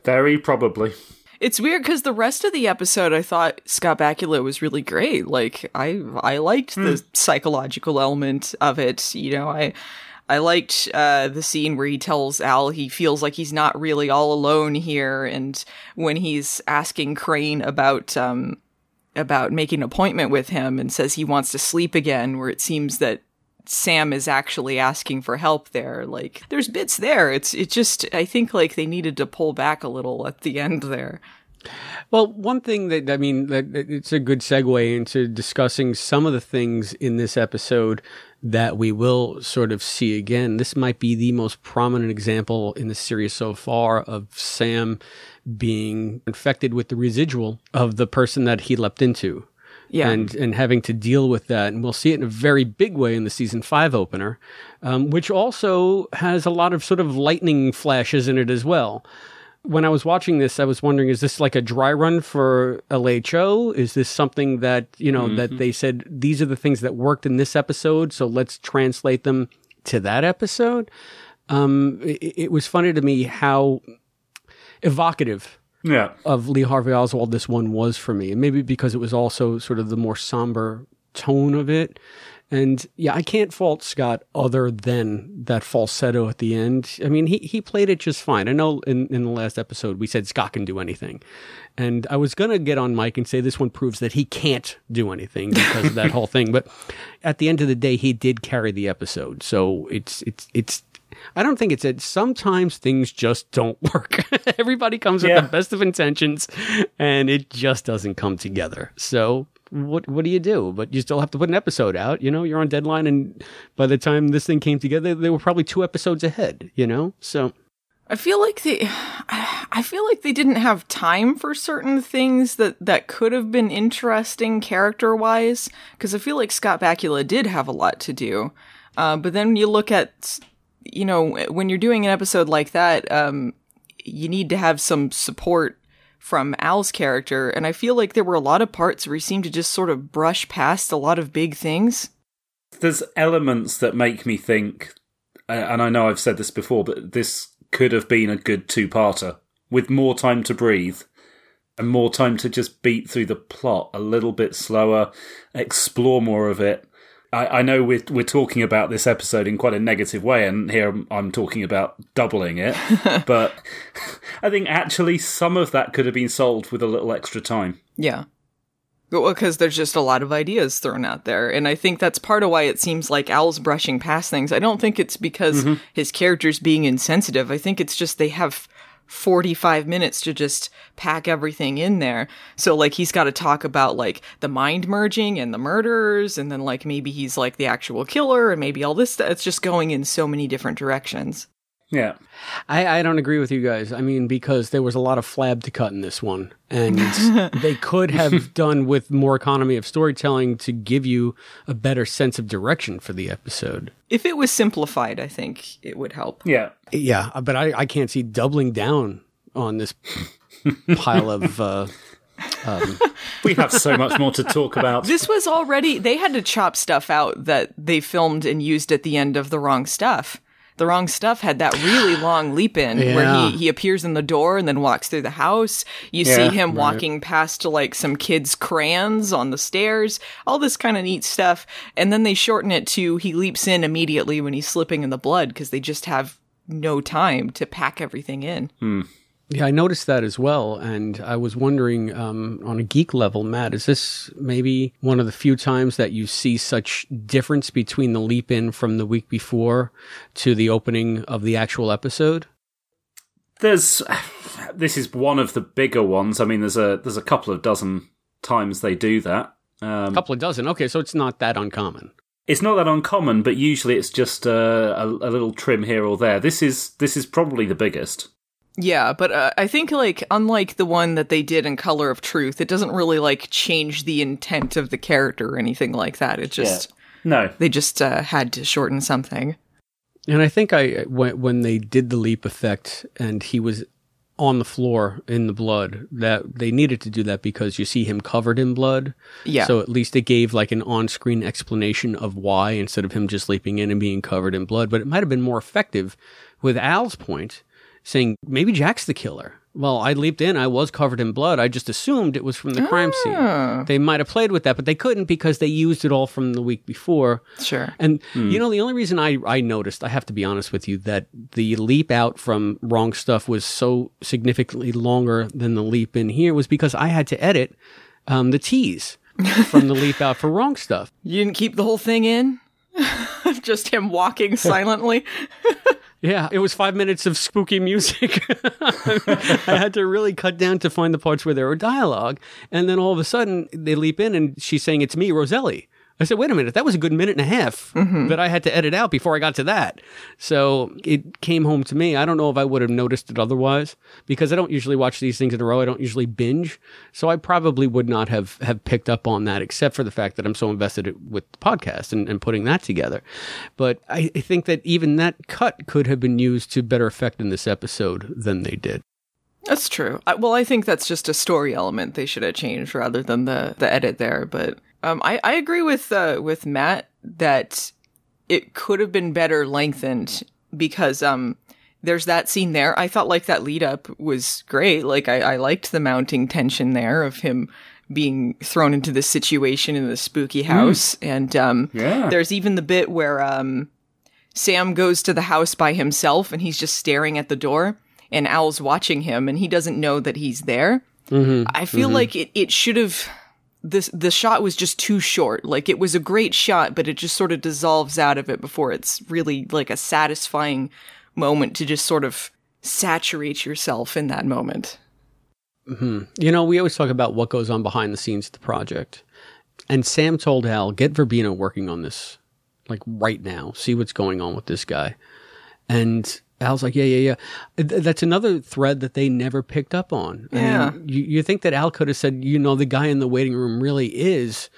Speaker 12: Very probably.
Speaker 11: It's weird because the rest of the episode, I thought Scott Bakula was really great. Like I, I liked the psychological element of it. You know, I, I liked uh, the scene where he tells Al he feels like he's not really all alone here, and when he's asking Crane about um, about making an appointment with him and says he wants to sleep again, where it seems that Sam is actually asking for help there. Like there's bits there. It's it just I think like they needed to pull back a little at the end there.
Speaker 10: Well, one thing that I mean, that it's a good segue into discussing some of the things in this episode that we will sort of see again. This might be the most prominent example in the series so far of Sam being infected with the residual of the person that he leapt into.
Speaker 11: Yeah.
Speaker 10: And and having to deal with that. And we'll see it in a very big way in the season five opener, um, which also has a lot of sort of lightning flashes in it as well when I was watching this, I was wondering, is this like a dry run for LHO? Is this something that, you know,
Speaker 12: Mm-hmm.
Speaker 10: that they said these are the things that worked in this episode, so let's translate them to that episode? Um, it, it was funny to me how evocative
Speaker 12: Yeah.
Speaker 10: of Lee Harvey Oswald this one was for me. And maybe because it was also sort of the more somber tone of it. And yeah, I can't fault Scott other than that falsetto at the end. I mean, he, he played it just fine. I know in, in the last episode we said Scott can do anything. And I was going to get on Mike and say this one proves that he can't do anything because of that whole thing. But at the end of the day, he did carry the episode. So it's, it's, it's, I don't think it's it. Sometimes things just don't work. Everybody comes with the best of intentions and it just doesn't come together. So what what do you do? But you still have to put an episode out. You know, you're on deadline, and by the time this thing came together, they were probably two episodes ahead. You know, so
Speaker 11: I feel like they I feel like they didn't have time for certain things that that could have been interesting character-wise because I feel like Scott Bakula did have a lot to do. Uh, but then you look at you know when you're doing an episode like that um, you need to have some support from Al's character and I feel like there were a lot of parts where he seemed to just sort of brush past a lot of big things.
Speaker 12: There's elements that make me think, uh, and I know I've said this before, but this could have been a good two-parter with more time to breathe and more time to just beat through the plot a little bit slower, explore more of it. I, I know we're we're talking about this episode in quite a negative way, and here I'm, I'm talking about doubling it. but I think actually some of that could have been solved with a little extra time.
Speaker 11: Yeah. Well, because there's just a lot of ideas thrown out there. And I think that's part of why it seems like Al's brushing past things. I don't think it's because
Speaker 12: Mhm.
Speaker 11: his character's being insensitive. I think it's just they have 45 minutes to just pack everything in there. So, like, he's got to talk about, like, the mind merging and the murderers, and then, like, maybe he's, like, the actual killer, and maybe all this stuff. It's just going in so many different directions.
Speaker 12: Yeah.
Speaker 10: I, I don't agree with you guys. I mean, because there was a lot of flab to cut in this one, and they could have done with more economy of storytelling to give you a better sense of direction for the episode.
Speaker 11: If it was simplified, I think it would help.
Speaker 12: Yeah.
Speaker 10: Yeah, but I, I can't see doubling down on this pile of. Uh, um,
Speaker 12: we have so much more to talk about.
Speaker 11: This was already, they had to chop stuff out that they filmed and used at the end of The Wrong Stuff. The Wrong Stuff had that really long leap in where he, he appears in the door and then walks through the house. You
Speaker 10: Yeah,
Speaker 11: see him
Speaker 10: right.
Speaker 11: walking past like some kids' crayons on the stairs, all this kind of neat stuff. And then they shorten it to he leaps in immediately when he's slipping in the blood because they just have no time to pack everything in. Hmm.
Speaker 10: Yeah, I noticed that as well, and I was wondering, um, on a geek level, Matt, is this maybe one of the few times that you see such difference between the leap in from the week before to the opening of the actual episode?
Speaker 12: There's this is one of the bigger ones. I mean, there's a there's a couple of dozen times they do that. Um,
Speaker 10: A couple of dozen. Okay, so it's not that uncommon.
Speaker 12: It's not that uncommon, but usually it's just uh, a, a little trim here or there. This is this is probably the biggest.
Speaker 11: Yeah, but uh, I think like unlike the one that they did in Color of Truth, it doesn't really like change the intent of the character or anything like that. It just
Speaker 12: no,
Speaker 11: they just uh, had to shorten something.
Speaker 10: And I think I when when they did the leap effect and he was on the floor in the blood that they needed to do that because you see him covered in blood.
Speaker 11: Yeah.
Speaker 10: So at least it gave like an on-screen explanation of why instead of him just leaping in and being covered in blood. But it might have been more effective with Al's point saying maybe Jack's the killer. Well, I leaped in. I was covered in blood. I just assumed it was from the crime
Speaker 11: Ah.
Speaker 10: scene. They might have played with that, but they couldn't because they used it all from the week before.
Speaker 11: Sure.
Speaker 10: And
Speaker 12: Hmm.
Speaker 10: you know, the only reason I, I noticed, I have to be honest with you, that the leap out from wrong stuff was so significantly longer than the leap in here was because I had to edit um, the tease from the leap out for wrong stuff.
Speaker 11: You didn't keep the whole thing in? just him walking silently.
Speaker 10: Yeah, it was five minutes of spooky music. I had to really cut down to find the parts where there were dialogue. And then all of a sudden, they leap in and she's saying, It's me, Roselli. I said, Wait a minute, that was a good minute and a half mm-hmm. that I had to edit out before I got to that. So it came home to me. I don't know if I would have noticed it otherwise because I don't usually watch these things in a row. I don't usually binge. So I probably would not have, have picked up on that except for the fact that I'm so invested with the podcast and, and putting that together. But I, I think that even that cut could have been used to better effect in this episode than they did.
Speaker 11: That's true. I, well, I think that's just a story element they should have changed rather than the the edit there. But um, I I agree with uh, with Matt that it could have been better lengthened because um there's that scene there. I thought like that lead up was great. Like I, I liked the mounting tension there of him being thrown into this situation in the spooky house. And um
Speaker 12: Yeah.
Speaker 11: there's even the bit where um Sam goes to the house by himself and he's just staring at the door and Al's watching him and he doesn't know that he's there.
Speaker 10: Mm-hmm.
Speaker 11: I feel like it, it should have this the shot was just too short. Like it was a great shot, but it just sort of dissolves out of it before it's really like a satisfying moment to just sort of saturate yourself in that moment.
Speaker 10: hmm You know, we always talk about what goes on behind the scenes of the project. And Sam told Al, get Verbena working on this, like right now. See what's going on with this guy. And Al's like, yeah, yeah, yeah. That's another thread that they never picked up on. I
Speaker 11: Yeah.
Speaker 10: mean, you, you think that Al could have said, you know, the guy in the waiting room really is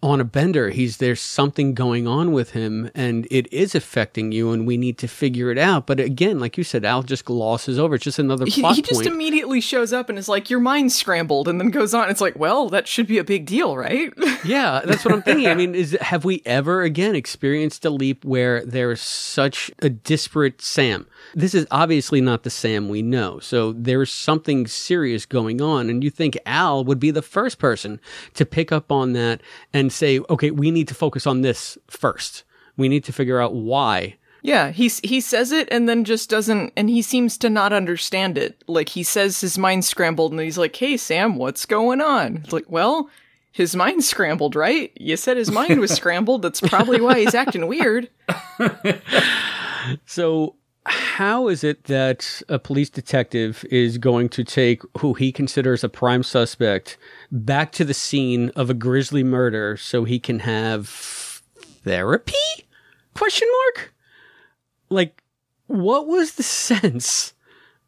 Speaker 10: on a bender. He's there's something going on with him and it is affecting you and we need to figure it out. But again, like you said, Al just glosses over. It's just another
Speaker 11: He,
Speaker 10: plot
Speaker 11: he just
Speaker 10: point.
Speaker 11: immediately shows up and is like, "Your mind's scrambled," and then goes on. It's like, well, that should be a big deal, right?
Speaker 10: yeah, that's what I'm thinking. I mean, is have we ever again experienced a leap where there's such a disparate Sam? This is obviously not the Sam we know. So there's something serious going on and you think Al would be the first person to pick up on that and say, "Okay, we need to focus on this first. We need to figure out why."
Speaker 11: Yeah, he he says it and then just doesn't, and he seems to not understand it. Like he says his mind scrambled, and he's like, "Hey, Sam, what's going on?" It's like, well, his mind scrambled, right? You said his mind was scrambled. That's probably why he's acting weird.
Speaker 10: So, how is it that a police detective is going to take who he considers a prime suspect back to the scene of a grisly murder so he can have therapy? Question mark? Like, what was the sense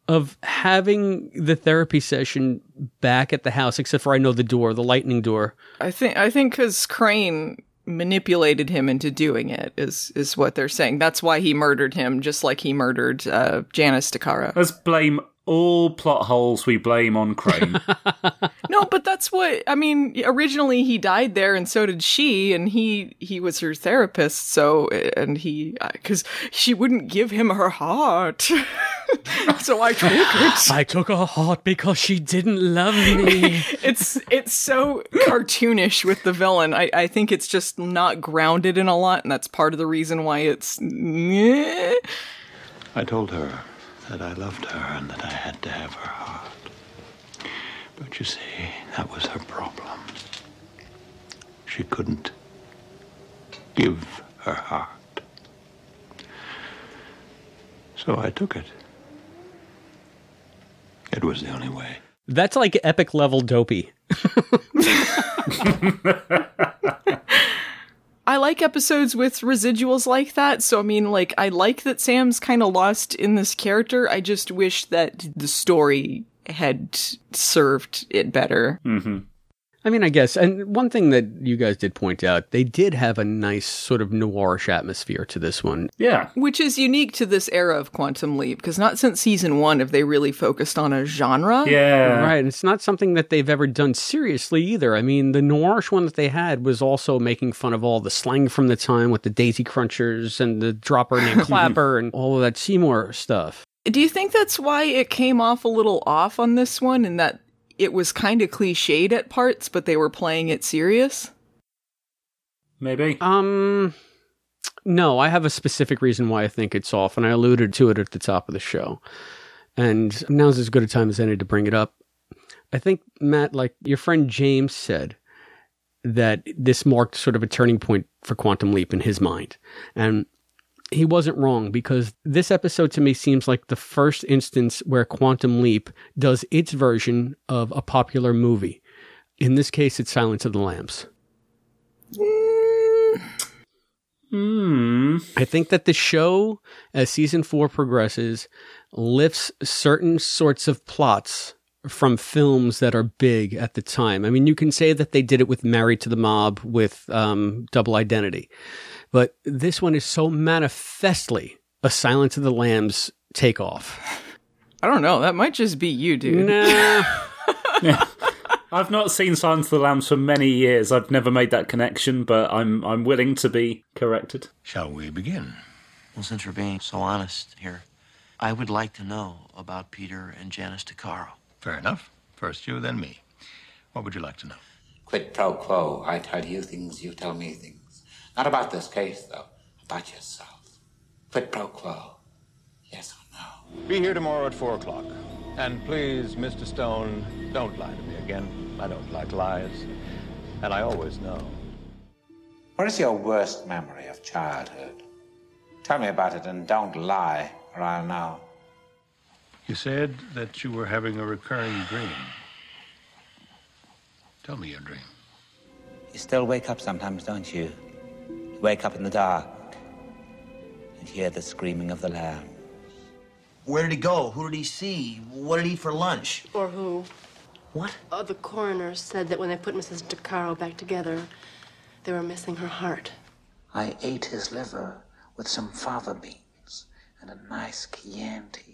Speaker 10: of having the therapy session back at the house? Except for I know the door, the lightning door.
Speaker 11: I think I think because Crane manipulated him into doing it is is what they're saying. That's why he murdered him, just like he murdered uh, Janice DeCaro.
Speaker 12: Let's blame all plot holes we blame on Crane.
Speaker 11: no, but that's what I mean. Originally, he died there, and so did she, and he he was her therapist. So, and he uh, because she wouldn't give him her heart, so I took it.
Speaker 10: I took her heart because she didn't love me.
Speaker 11: it's it's so cartoonish with the villain. I I think it's just not grounded in a lot, and that's part of the reason why it's.
Speaker 6: I told her that I loved her and that I had to have her heart. But you see, that was her problem. She couldn't give her heart. So I took it. It was the only way.
Speaker 10: That's like epic level dopey.
Speaker 11: I like episodes with residuals like that. So, I mean, like, I like that Sam's kind of lost in this character. I just wish that the story had served it better.
Speaker 10: Mm-hmm. I mean, I guess, and one thing that you guys did point out, they did have a nice sort of noirish atmosphere to this one.
Speaker 12: Yeah.
Speaker 11: Which is unique to this era of Quantum Leap, because not since season one have they really focused on a genre. Yeah.
Speaker 10: Right. And it's not something that they've ever done seriously either. I mean, the noirish one that they had was also making fun of all the slang from the time with the Daisy Crunchers and the dropper named Clapper and all of that Seymour stuff.
Speaker 11: Do you think that's why it came off a little off on this one and that it was kind of cliched at parts, but they were playing it serious?
Speaker 12: Maybe.
Speaker 10: Um, no, I have a specific reason why I think it's off, and I alluded to it at the top of the show. And now's as good a time as any to bring it up. I think, Matt, like your friend James said, that this marked sort of a turning point for Quantum Leap in his mind. And he wasn't wrong because this episode to me seems like the first instance where Quantum Leap does its version of a popular movie. In this case, it's Silence of the Lambs.
Speaker 12: Hmm.
Speaker 10: I think that the show, as season four progresses, lifts certain sorts of plots from films that are big at the time. I mean, you can say that they did it with Married to the Mob, with um, Double Identity, but this one is so manifestly a Silence of the Lambs takeoff.
Speaker 11: I don't know. That might just be you, dude.
Speaker 10: Nah.
Speaker 12: yeah. I've not seen Silence of the Lambs for many years. I've never made that connection, but I'm I'm willing to be corrected.
Speaker 6: Shall we begin?
Speaker 5: Well, since we're being so honest here, I would like to know about Peter and Janice DeCaro.
Speaker 6: Fair enough. First you, then me. What would you like to know?
Speaker 14: Quid pro quo. I tell you things, you tell me things. Not about this case, though. About yourself. Quid pro quo. Yes or no?
Speaker 6: Be here tomorrow at four o'clock. And please, Mr. Stone, don't lie to me again. I don't like lies. And I always know.
Speaker 14: What is your worst memory of childhood? Tell me about it and don't lie, or I'll know.
Speaker 6: You said that you were having a recurring dream. Tell me your dream.
Speaker 14: You still wake up sometimes, don't you? You wake up in the dark and hear the screaming of the lamb.
Speaker 7: Where did he go? Who did he see? What did he eat for lunch?
Speaker 8: Or who?
Speaker 7: What?
Speaker 8: Uh, the coroner said that when they put Mrs. DeCaro back together, They were missing her heart.
Speaker 14: I ate his liver with some fava beans and a nice Chianti.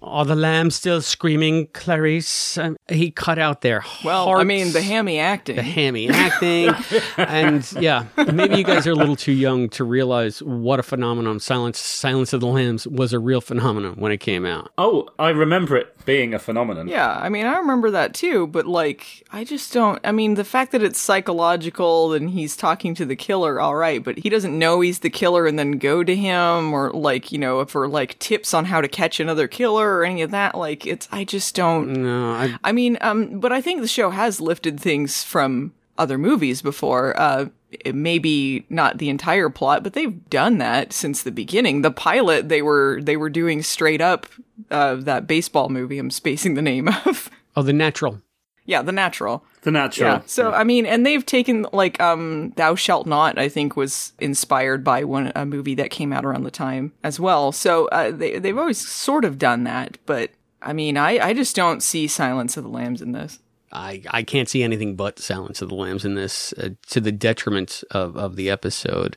Speaker 10: Are the lambs still screaming, Clarice? Um, he cut out their
Speaker 11: Well,
Speaker 10: hearts.
Speaker 11: I mean, the hammy acting.
Speaker 10: the hammy acting. and yeah, maybe you guys are a little too young to realize what a phenomenon Silence Silence of the Lambs was a real phenomenon when it came out.
Speaker 12: Oh, I remember it being a phenomenon.
Speaker 11: Yeah, I mean, I remember that too, but like, I just don't. I mean, the fact that it's psychological and he's talking to the killer, all right, but he doesn't know he's the killer and then go to him, or like, you know, for like tips on how to catch another killer or any of that. Like, it's, I just don't.
Speaker 10: No, I,
Speaker 11: I mean, um, but I think the show has lifted things from other movies before. Uh, it maybe not the entire plot, but they've done that since the beginning. The pilot they were they were doing straight up uh, that baseball movie. I'm spacing the name of.
Speaker 10: Oh, The Natural.
Speaker 11: Yeah, The Natural.
Speaker 12: The natural.
Speaker 11: Yeah. So I mean, and they've taken like um, Thou Shalt Not. I think was inspired by one a movie that came out around the time as well. So uh, they they've always sort of done that, but. I mean, I, I just don't see Silence of the Lambs in this.
Speaker 10: I, I can't see anything but Silence of the Lambs in this uh, to the detriment of, of the episode.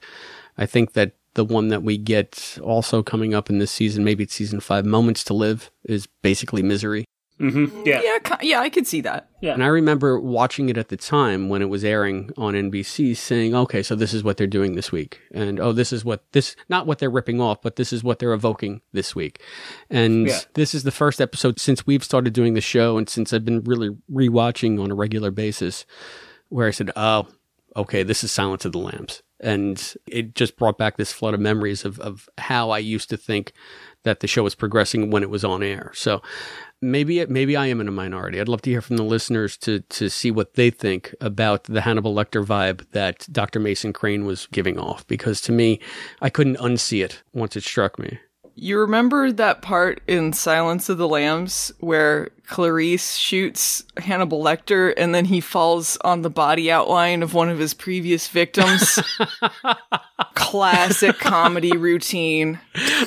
Speaker 10: I think that the one that we get also coming up in this season, maybe it's season five, Moments to Live, is basically misery.
Speaker 12: Mm-hmm. Yeah.
Speaker 11: Yeah, yeah, I could see that.
Speaker 12: Yeah.
Speaker 10: And I remember watching it at the time when it was airing on NBC saying, okay, so this is what they're doing this week. And oh, this is what this, not what they're ripping off, but this is what they're evoking this week. And
Speaker 12: Yeah.
Speaker 10: this is the first episode since we've started doing the show and since I've been really rewatching on a regular basis where I said, oh, okay, this is Silence of the Lambs. And it just brought back this flood of memories of, of how I used to think that the show was progressing when it was on air. So maybe maybe I am in a minority. I'd love to hear from the listeners to to see what they think about the Hannibal Lecter vibe that Dr. Mason Crane was giving off because to me, I couldn't unsee it once it struck me.
Speaker 11: You remember that part in Silence of the Lambs where Clarice shoots Hannibal Lecter and then he falls on the body outline of one of his previous victims? Classic comedy routine.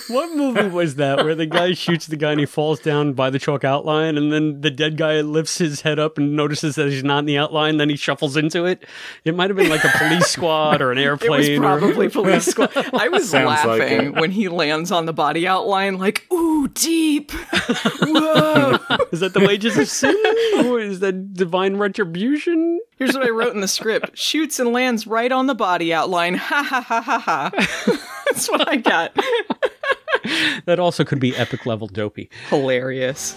Speaker 10: What movie was that where the guy shoots the guy and he falls down by the chalk outline and then the dead guy lifts his head up and notices that he's not in the outline, then he shuffles into it? It might have been like a police squad or an
Speaker 11: It was
Speaker 10: airplane. or-
Speaker 11: probably police squad. I was
Speaker 12: Sounds
Speaker 11: laughing
Speaker 12: it.
Speaker 11: when he lands on the body outline, like, ooh, deep. Whoa.
Speaker 10: Is that the wages of sin? or is that divine retribution?
Speaker 11: Here's what I wrote in the script shoots and lands right on the body outline. Ha ha ha ha ha. That's what I got.
Speaker 10: That also could be epic level dopey.
Speaker 11: Hilarious.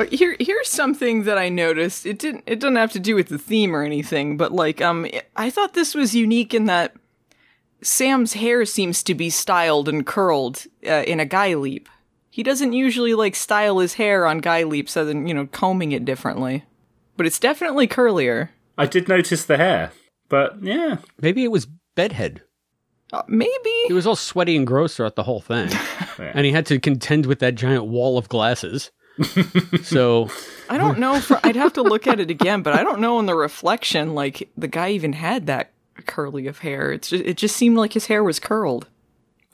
Speaker 11: Oh, Here, here's something that I noticed. It didn't. It doesn't have to do with the theme or anything, but like, um, I thought this was unique in that Sam's hair seems to be styled and curled uh, in a guy leap. He doesn't usually like style his hair on guy leaps, other than you know combing it differently. But it's definitely curlier.
Speaker 12: I did notice the hair, but yeah.
Speaker 10: Maybe it was bedhead.
Speaker 11: Uh, maybe
Speaker 10: He was all sweaty and gross throughout the whole thing. And he had to contend with that giant wall of glasses. So
Speaker 11: I don't know. For, I'd have to look at it again, but I don't know in the reflection. Like the guy even had that curly of hair. It's just, it just seemed like his hair was curled.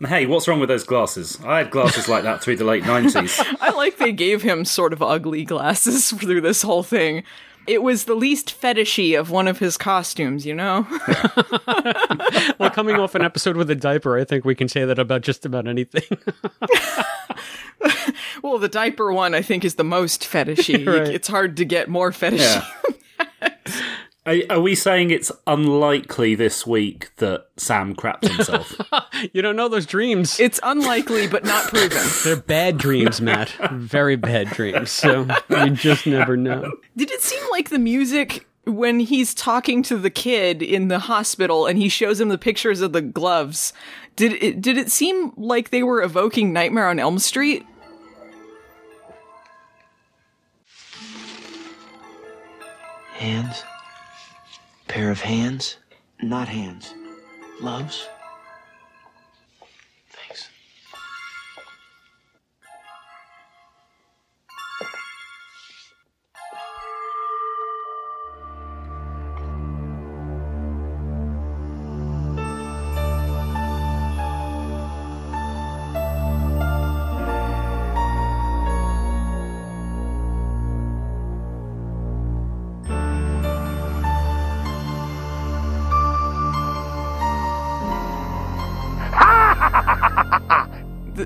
Speaker 12: Hey, what's wrong with those glasses? I had glasses like that through the late 90s.
Speaker 11: I like they gave him sort of ugly glasses through this whole thing. It was the least fetishy of one of his costumes, you know?
Speaker 10: well, coming off an episode with a diaper, I think we can say that about just about anything.
Speaker 11: well, the diaper one I think is the most fetishy.
Speaker 10: Right.
Speaker 11: It's hard to get more fetishy.
Speaker 12: Yeah. Are, are we saying it's unlikely this week that Sam crapped himself?
Speaker 10: you don't know those dreams.
Speaker 11: It's unlikely, but not proven.
Speaker 10: They're bad dreams, Matt. Very bad dreams. So you just never know.
Speaker 11: Did it seem like the music when he's talking to the kid in the hospital and he shows him the pictures of the gloves? Did it did it seem like they were evoking Nightmare on Elm Street?
Speaker 5: Hands? Pair of hands? Not hands. Loves?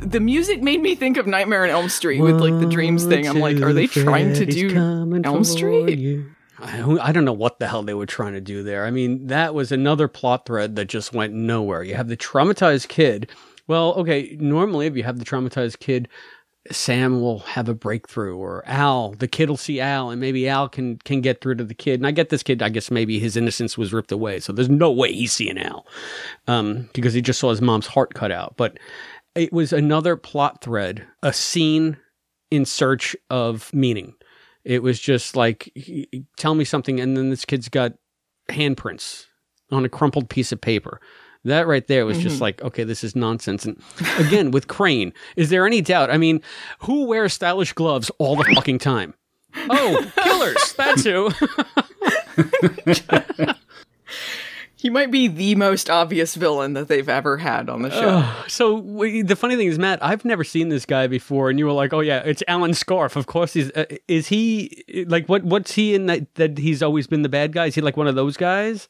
Speaker 11: The, the music made me think of Nightmare on Elm Street with like the dreams thing. I'm like, are they trying to do Elm Street?
Speaker 10: I I don't know what the hell they were trying to do there. I mean, that was another plot thread that just went nowhere. You have the traumatized kid. Well, okay, normally if you have the traumatized kid, Sam will have a breakthrough, or Al, the kid will see Al, and maybe Al can can get through to the kid. And I get this kid. I guess maybe his innocence was ripped away, so there's no way he's seeing Al, um, because he just saw his mom's heart cut out. But it was another plot thread, a scene in search of meaning. It was just like, tell me something, and then this kid's got handprints on a crumpled piece of paper. That right there was just
Speaker 11: Mm-hmm.
Speaker 8: Mhm.
Speaker 10: like, okay, this is nonsense. And again, with Crane, is there any doubt? I mean, who wears stylish gloves all the fucking time? Oh, killers. That's who.
Speaker 11: He might be the most obvious villain that they've ever had on the show.
Speaker 10: Ugh. so we, the funny thing is, Matt, I've never seen this guy before, and you were like, "Oh yeah, it's Alan Scarfe." Of course, he's. Uh, is he like what? What's he in that? That he's always been the bad guy? Is he like one of those guys?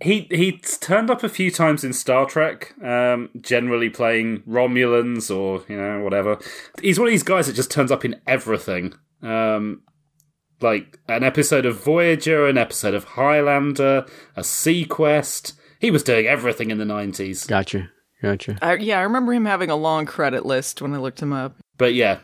Speaker 12: He he's turned up a few times in Star Trek, um, generally playing Romulans or you know whatever. He's one of these guys that just turns up in everything, um, like an episode of Voyager, an episode of Highlander, a seaQuest. He was doing everything in the nineties.
Speaker 10: Gotcha, gotcha.
Speaker 11: I, yeah, I remember him having a long credit list when I looked him up.
Speaker 12: But yeah,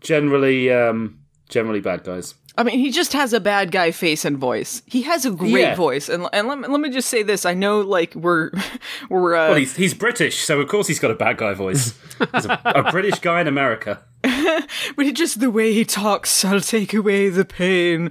Speaker 12: generally, um, generally bad guys.
Speaker 11: I mean, he just has a bad guy face and voice. He has a great
Speaker 12: Yeah.
Speaker 11: voice, and and let me, let me just say this: I know, like we're we're uh,
Speaker 12: well, he's he's British, so of course he's got a bad guy voice. he's a, a British guy in America.
Speaker 11: but just the way he talks, I'll take away the pain.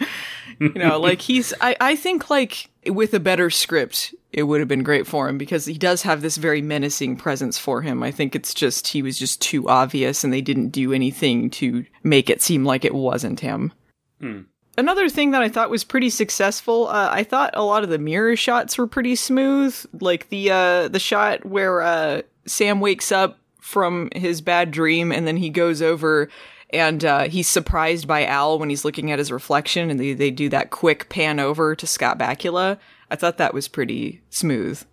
Speaker 11: You know, like he's. I I think like with a better script, it would have been great for him because he does have this very menacing presence for him. I think it's just he was just too obvious, and they didn't do anything to make it seem like it wasn't him.
Speaker 12: Hmm.
Speaker 11: Another thing that I thought was pretty successful, uh, I thought a lot of the mirror shots were pretty smooth. Like the uh, the shot where uh, Sam wakes up from his bad dream and then he goes over and uh, he's surprised by Al when he's looking at his reflection, and they they do that quick pan over to Scott Bakula. I thought that was pretty smooth.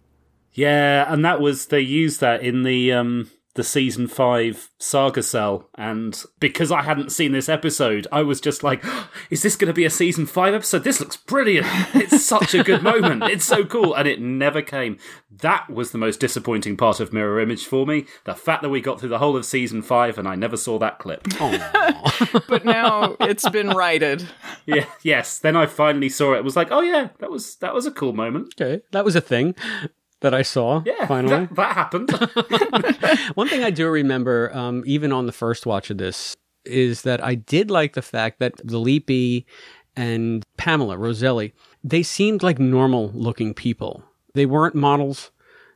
Speaker 12: Yeah, and that was they used that in the um the season five saga sell, and because I hadn't seen this episode, I was just like, "Is this going to be a season five episode? This looks brilliant! It's such a good moment. It's so cool!" And it never came. That was the most disappointing part of Mirror Image for me. The fact that we got through the whole of season five and I never saw that clip.
Speaker 11: but now it's been righted.
Speaker 12: yeah, yes. Then I finally saw it. It was like, "Oh yeah, that was that was a cool moment."
Speaker 10: Okay, that was a thing that I saw.
Speaker 12: Yeah,
Speaker 10: finally.
Speaker 12: that, that happened.
Speaker 10: One thing I do remember, um, even on the first watch of this, is that I did like the fact that the Leapy and Pamela Roselli, they seemed like normal looking people. They weren't models.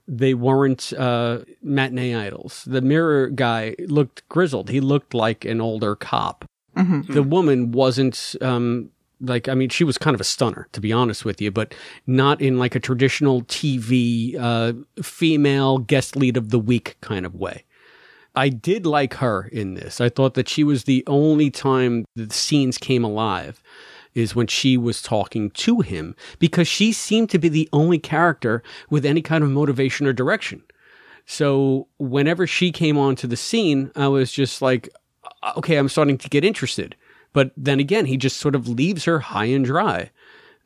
Speaker 10: They weren't uh, matinee idols. The mirror guy looked grizzled. He looked like an older cop.
Speaker 11: Mhm.
Speaker 10: The woman wasn't um, like I mean, she was kind of a stunner, to be honest with you, but not in like a traditional TV uh, female guest lead of the week kind of way. I did like her in this. I thought that she was the only time the scenes came alive is when she was talking to him because she seemed to be the only character with any kind of motivation or direction. So whenever she came onto the scene, I was just like, okay, I'm starting to get interested. But then again, he just sort of leaves her high and dry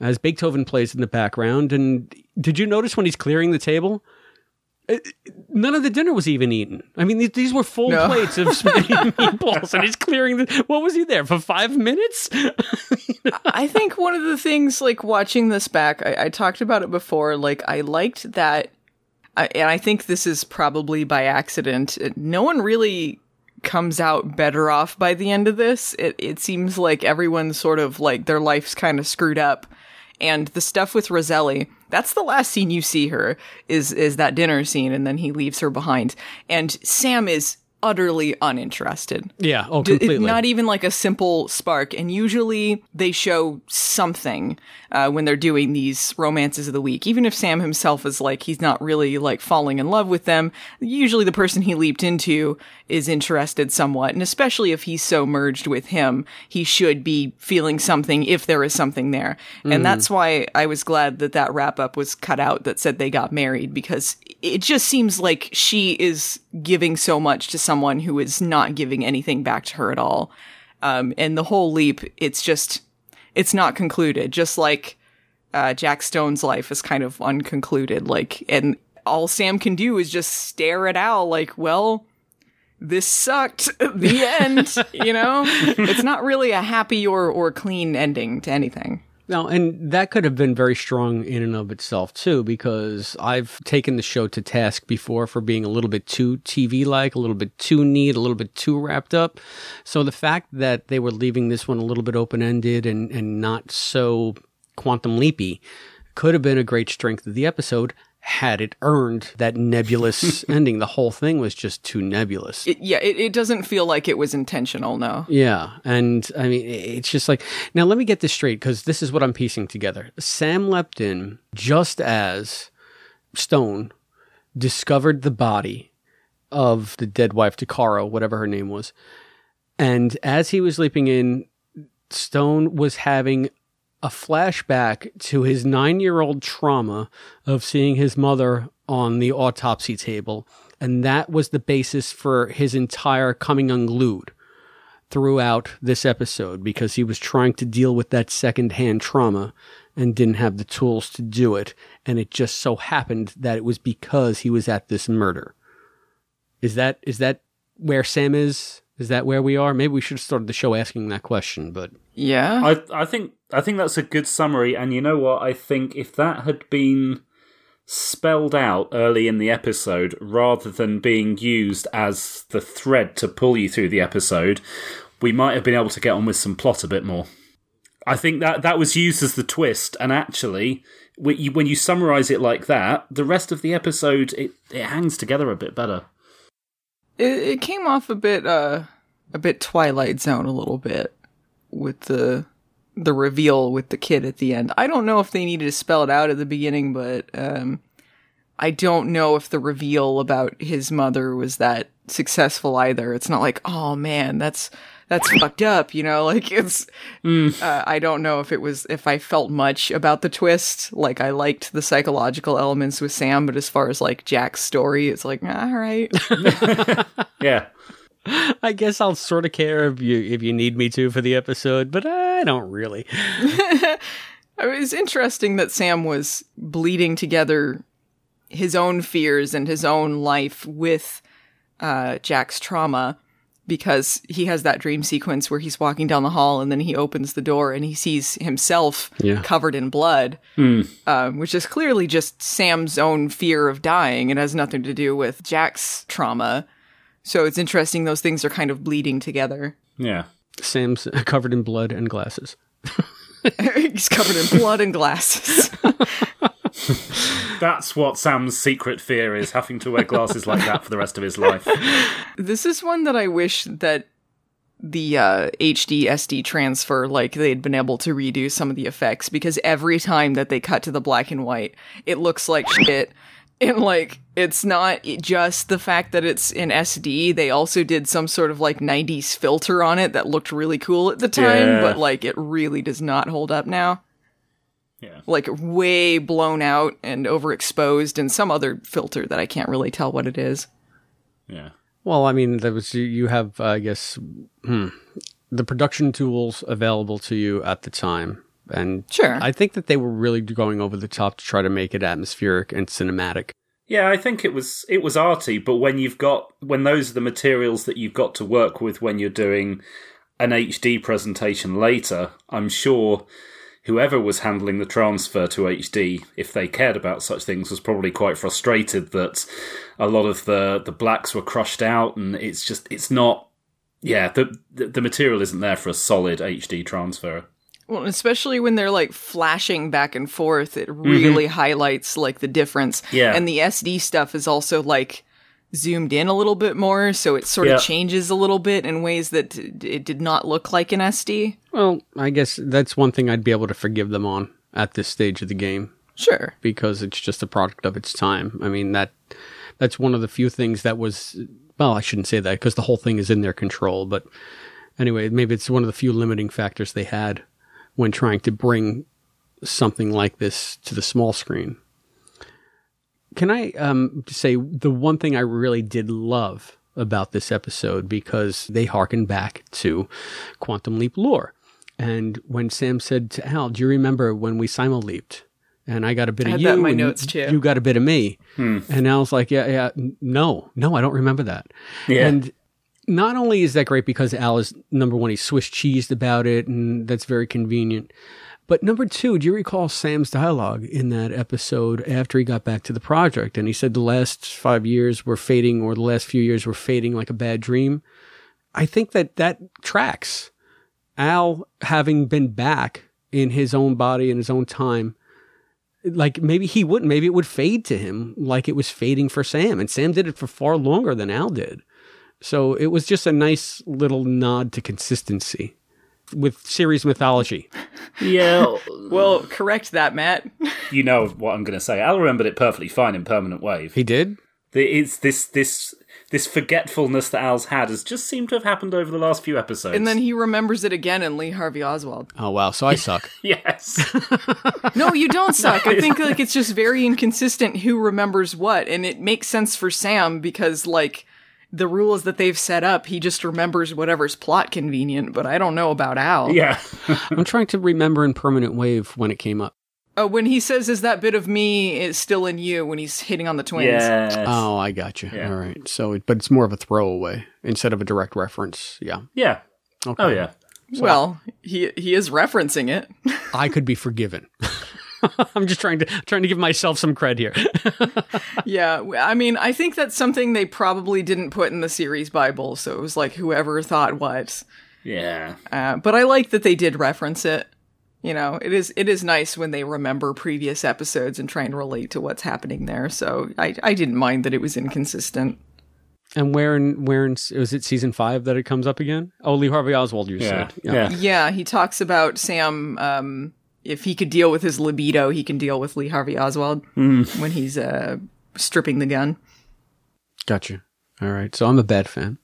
Speaker 10: as Beethoven plays in the background. And did you notice when he's clearing the table? Uh, None of the dinner was even eaten. I mean, these, these were full
Speaker 11: No.
Speaker 10: plates of spaghetti and meatballs, and he's clearing the. What was he there for five minutes?
Speaker 11: I think one of the things, like watching this back, I, I talked about it before. Like, I liked that, I, and I think this is probably by accident. no one really comes out better off by the end of this. It it seems like everyone's sort of like their life's kind of screwed up. And the stuff with Roselli, that's the last scene you see her is is that dinner scene, and then he leaves her behind. And Sam is utterly uninterested.
Speaker 10: Yeah, oh,
Speaker 11: D-
Speaker 10: completely.
Speaker 11: not even like a simple spark. And usually they show something uh, when they're doing these romances of the week. Even if Sam himself is like, he's not really like falling in love with them, usually the person he leaped into is interested somewhat. And especially if he's so merged with him, he should be feeling something if there is something there.
Speaker 15: Mhm.
Speaker 11: And that's why I was glad that that wrap up was cut out that said they got married because it just seems like she is giving so much to someone who is not giving anything back to her at all. Um, and the whole leap, it's just, it's not concluded. Just like uh, Jack Stone's life is kind of unconcluded. Like, and all Sam can do is just stare at Al, like, well, this sucked. the end. you know, it's not really a happy or or clean ending to anything.
Speaker 10: No, and that could have been very strong in and of itself too, because I've taken the show to task before for being a little bit too TV like, a little bit too neat, a little bit too wrapped up. So the fact that they were leaving this one a little bit open ended and, and not so quantum leapy could have been a great strength of the episode had it earned that nebulous ending. The whole thing was just too nebulous.
Speaker 11: It, yeah, it, it doesn't feel like it was intentional, no.
Speaker 10: Yeah. And I mean, it's just like, now let me get this straight because this is what I'm piecing together. Sam leapt in just as Stone discovered the body of the dead wife, DeCaro, whatever her name was. And as he was leaping in, Stone was having a flashback to his nine year old trauma of seeing his mother on the autopsy table. And that was the basis for his entire coming unglued throughout this episode because he was trying to deal with that secondhand trauma and didn't have the tools to do it. And it just so happened that it was because he was at this murder. Is that, is that where Sam is? Is that where we are? Maybe we should have started the show asking that question, but
Speaker 11: yeah,
Speaker 12: I I think I think that's a good summary. And you know what? I think if that had been spelled out early in the episode rather than being used as the thread to pull you through the episode, we might have been able to get on with some plot a bit more. I think that that was used as the twist, and actually, when you, when you summarize it like that, the rest of the episode it, it hangs together a bit better.
Speaker 11: It, it came off a bit, uh, a bit Twilight Zone, a little bit with the the reveal with the kid at the end. I don't know if they needed to spell it out at the beginning, but um, I don't know if the reveal about his mother was that successful either. It's not like, oh man, that's that's fucked up, you know. Like it's, mm. uh, I don't know if it was if I felt much about the twist. Like I liked the psychological elements with Sam, but as far as like Jack's story, it's like all right.
Speaker 12: yeah.
Speaker 10: I guess I'll sort of care if you if you need me to for the episode, but I don't really.
Speaker 11: it was interesting that Sam was bleeding together his own fears and his own life with uh, Jack's trauma because he has that dream sequence where he's walking down the hall and then he opens the door and he sees himself
Speaker 10: yeah.
Speaker 11: covered in blood,
Speaker 12: mm.
Speaker 11: um, which is clearly just Sam's own fear of dying and has nothing to do with Jack's trauma. So it's interesting those things are kind of bleeding together.
Speaker 12: Yeah.
Speaker 10: Sam's covered in blood and glasses.
Speaker 11: He's covered in blood and glasses.
Speaker 12: That's what Sam's secret fear is having to wear glasses like that for the rest of his life.
Speaker 11: This is one that I wish that the uh, HD SD transfer, like they'd been able to redo some of the effects because every time that they cut to the black and white, it looks like shit and like it's not just the fact that it's in SD. They also did some sort of like 90s filter on it that looked really cool at the time,
Speaker 12: Yeah.
Speaker 11: but like it really does not hold up now.
Speaker 12: Yeah.
Speaker 11: Like way blown out and overexposed and some other filter that I can't really tell what it is.
Speaker 12: Yeah.
Speaker 10: Well, I mean, there was you have, uh, I guess, hmm, the production tools available to you at the time, and
Speaker 11: sure,
Speaker 10: I think that they were really going over the top to try to make it atmospheric and cinematic.
Speaker 12: Yeah, I think it was it was arty, but when you've got when those are the materials that you've got to work with when you're doing an HD presentation later, I'm sure whoever was handling the transfer to HD, if they cared about such things, was probably quite frustrated that a lot of the the blacks were crushed out, and it's just it's not. Yeah, the the, material isn't there for a solid HD transfer.
Speaker 11: Well, especially when they're like flashing back and forth, it really
Speaker 12: Mhm.
Speaker 11: highlights like the difference.
Speaker 12: Yeah.
Speaker 11: And the SD stuff is also like zoomed in a little bit more, so it sort
Speaker 10: Yeah.
Speaker 11: of changes a little bit in ways that it did not look like an SD.
Speaker 10: Well, I guess that's one thing I'd be able to forgive them on at this stage of the game.
Speaker 11: Sure.
Speaker 10: Because it's just a product of its time. I mean, that that's one of the few things that was well, I shouldn't say that because the whole thing is in their control, but anyway, maybe it's one of the few limiting factors they had when trying to bring something like this to the small screen. Can I um, say the one thing I really did love about this episode because they harken back to Quantum Leap lore. And when Sam said to Al, "Do you remember when we simul leaped?" And I got a bit
Speaker 11: I
Speaker 10: of
Speaker 11: had
Speaker 10: you,
Speaker 11: that in my
Speaker 10: and
Speaker 11: notes, too.
Speaker 10: you got a bit of me.
Speaker 12: Hmm.
Speaker 10: And Al's like, "Yeah, yeah, no, no, I don't remember that."
Speaker 12: Yeah.
Speaker 10: And not only is that great because Al is number one, he's Swiss cheesed about it, and that's very convenient. But number two, do you recall Sam's dialogue in that episode after he got back to the project? And he said the last five years were fading, or the last few years were fading like a bad dream. I think that that tracks. Al, having been back in his own body in his own time, like maybe he wouldn't, maybe it would fade to him like it was fading for Sam. And Sam did it for far longer than Al did. So it was just a nice little nod to consistency with series mythology.
Speaker 12: Yeah.
Speaker 11: Well, correct that, Matt.
Speaker 12: you know what I'm going to say. Al remembered it perfectly fine in Permanent Wave.
Speaker 10: He did.
Speaker 12: The, it's this this this forgetfulness that Al's had has just seemed to have happened over the last few episodes.
Speaker 11: And then he remembers it again in Lee Harvey Oswald.
Speaker 10: Oh wow, so I suck.
Speaker 12: yes.
Speaker 11: No, you don't suck. I think like it's just very inconsistent who remembers what, and it makes sense for Sam because like the rules that they've set up, he just remembers whatever's plot convenient. But I don't know about Al. Yeah.
Speaker 10: I'm trying to remember in Permanent Wave when it came up.
Speaker 11: Oh, when he says, "Is that bit of me is still in you?" when he's hitting on the twins. Yes.
Speaker 10: Oh, I got you. All right. So, it, but it's more of a throwaway instead of a direct reference. Yeah.
Speaker 12: Yeah.
Speaker 10: Okay.
Speaker 12: Oh yeah.
Speaker 11: Well, he he is referencing it.
Speaker 10: I could be forgiven. I'm just trying to trying to give myself some cred here.
Speaker 11: yeah, I mean, I think that's something they probably didn't put in the series Bible, so it was like whoever thought what.
Speaker 12: Yeah.
Speaker 11: Uh, but I like that they did reference it. You know, it is it is nice when they remember previous episodes and try and relate to what's happening there. So I I didn't mind that it was inconsistent.
Speaker 10: and where in where in was it season five that it comes up again? Oh, Lee Harvey Oswald. You
Speaker 12: Yeah.
Speaker 10: said.
Speaker 11: Yeah, he talks about Sam. Um, if he could deal with his libido, he can deal with Lee Harvey Oswald
Speaker 10: Mm.
Speaker 11: when he's uh, stripping the gun.
Speaker 10: Gotcha. All right. So I'm a bad fan.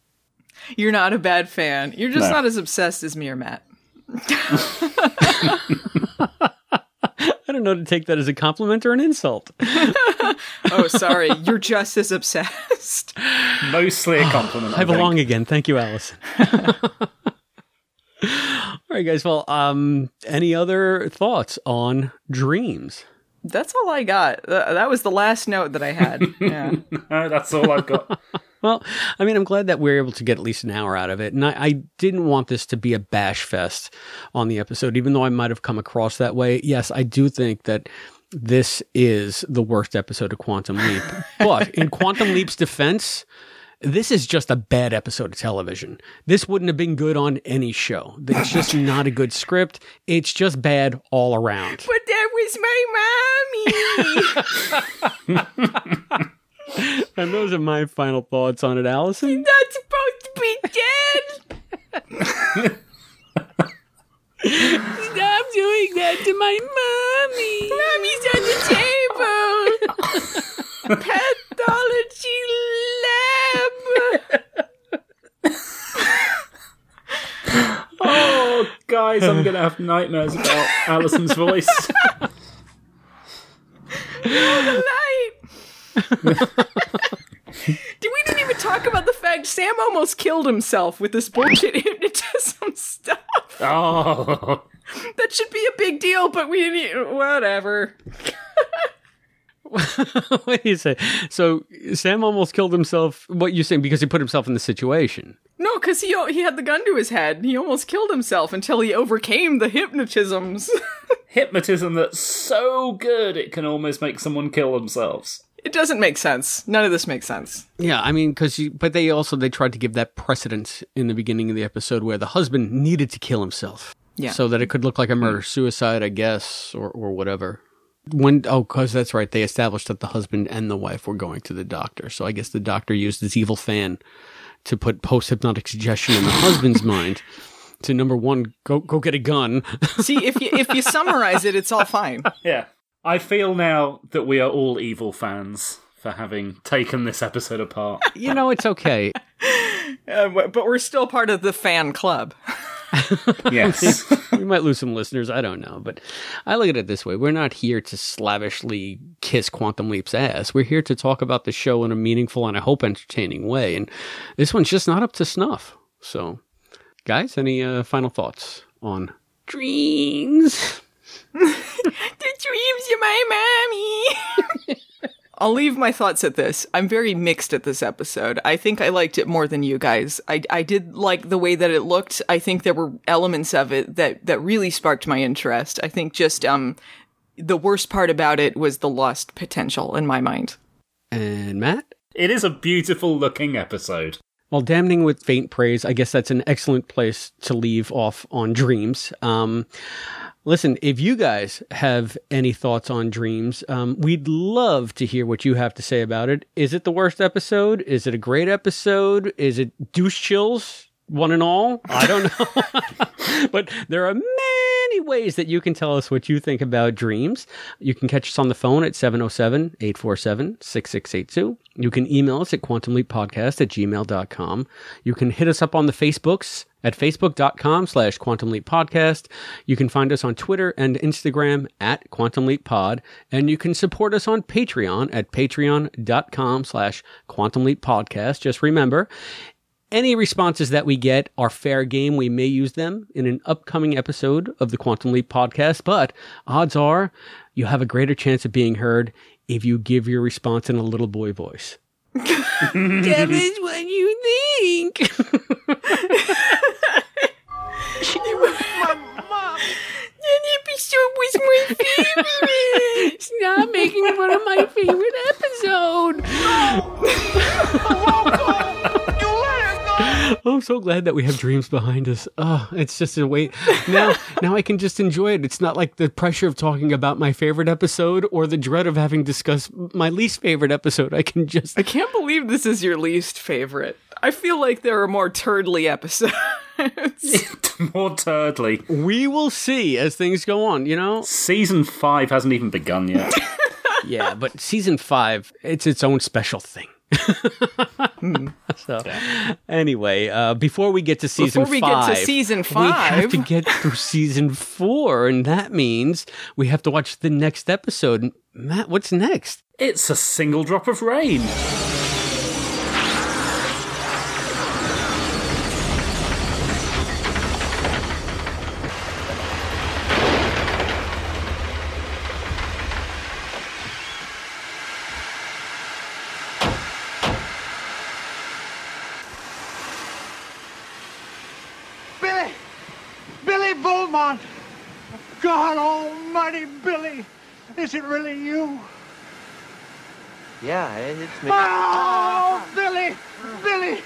Speaker 11: You're not a bad fan. You're just
Speaker 10: No.
Speaker 11: not as obsessed as me or Matt.
Speaker 10: I don't know to take that as a compliment or an insult.
Speaker 11: oh, sorry. You're just as obsessed.
Speaker 12: Mostly a compliment.
Speaker 10: I belong again. Thank you, Allison. All right, guys. Well, um, any other thoughts on dreams?
Speaker 11: That's all I got. That was the last note that I had. Yeah.
Speaker 12: That's all I've got.
Speaker 10: Well, I mean, I'm glad that we're able to get at least an hour out of it. And I, I didn't want this to be a bash fest on the episode, even though I might have come across that way. Yes, I do think that this is the worst episode of Quantum Leap. but in Quantum Leap's defense, this is just a bad episode of television. This wouldn't have been good on any show. It's just not a good script. It's just bad all around.
Speaker 11: But that was my mommy.
Speaker 10: And those are my final thoughts on it, Allison.
Speaker 11: not supposed to be dead. Stop doing that to my mommy. Mommy's on the table. Pathology lab.
Speaker 12: Oh, guys, I'm gonna have nightmares about Allison's voice.
Speaker 11: the light. Did we didn't even talk about the fact Sam almost killed himself with this bullshit hypnotism stuff.
Speaker 12: Oh,
Speaker 11: That should be a big deal, but we didn't. Whatever.
Speaker 10: what do you say? So Sam almost killed himself. What you saying? Because he put himself in the situation.
Speaker 11: No, because he he had the gun to his head. He almost killed himself until he overcame the hypnotisms.
Speaker 12: hypnotism that's so good it can almost make someone kill themselves.
Speaker 11: it doesn't make sense. None of this makes sense.
Speaker 10: Yeah, I mean, because but they also they tried to give that precedent in the beginning of the episode where the husband needed to kill himself.
Speaker 11: Yeah.
Speaker 10: So that it could look like a murder suicide, I guess, or or whatever. When oh, because that's right, they established that the husband and the wife were going to the doctor. So I guess the doctor used his evil fan to put post hypnotic suggestion in the husband's mind to number one, go go get a gun.
Speaker 11: See, if you if you summarize it, it's all fine.
Speaker 12: Yeah. I feel now that we are all evil fans for having taken this episode apart.
Speaker 10: you know, it's okay.
Speaker 11: Uh, but but we're still part of the fan club.
Speaker 12: Yes.
Speaker 10: we might lose some listeners. I don't know. But I look at it this way we're not here to slavishly kiss Quantum Leap's ass. We're here to talk about the show in a meaningful and I hope entertaining way. And this one's just not up to snuff. So, guys, any uh, final thoughts on dreams?
Speaker 11: the dreams of my mommy. I'll leave my thoughts at this. I'm very mixed at this episode. I think I liked it more than you guys. I, I did like the way that it looked. I think there were elements of it that, that really sparked my interest. I think just, um, the worst part about it was the lost potential in my mind.
Speaker 10: And Matt?
Speaker 12: It is a beautiful looking episode.
Speaker 10: Well, damning with faint praise, I guess that's an excellent place to leave off on dreams. Um, Listen, if you guys have any thoughts on dreams, um, we'd love to hear what you have to say about it. Is it the worst episode? Is it a great episode? Is it douche chills, one and all? I don't know. but there are many ways that you can tell us what you think about dreams. You can catch us on the phone at 707 847 6682. You can email us at quantumleappodcast at gmail.com. You can hit us up on the Facebooks at facebook.com slash quantum leap podcast. You can find us on Twitter and Instagram at quantum leap pod. And you can support us on Patreon at patreon.com slash quantum leap podcast. Just remember, any responses that we get are fair game. We may use them in an upcoming episode of the Quantum Leap podcast, but odds are you have a greater chance of being heard if you give your response in a little boy voice.
Speaker 2: Tell us what you think.
Speaker 11: That episode was my favorite.
Speaker 2: Stop making fun of my favorite episode.
Speaker 10: Oh, I'm so glad that we have dreams behind us. Oh, it's just a wait. Now, now I can just enjoy it. It's not like the pressure of talking about my favorite episode or the dread of having discussed my least favorite episode. I can just.
Speaker 11: I can't believe this is your least favorite. I feel like there are more turdly episodes.
Speaker 12: More turdly.
Speaker 10: We will see as things go on, you know?
Speaker 12: Season five hasn't even begun yet.
Speaker 10: yeah, but season five, it's its own special thing. so, anyway, uh, before we get to season
Speaker 11: Before we
Speaker 10: five,
Speaker 11: get to season
Speaker 10: we have to get through season four, and that means we have to watch the next episode. Matt, what's next?
Speaker 12: It's a single drop of rain.
Speaker 4: Billy! Billy Beaumont! God almighty, Billy! Is it really you?
Speaker 5: Yeah, it's me.
Speaker 4: Oh, Billy! Billy!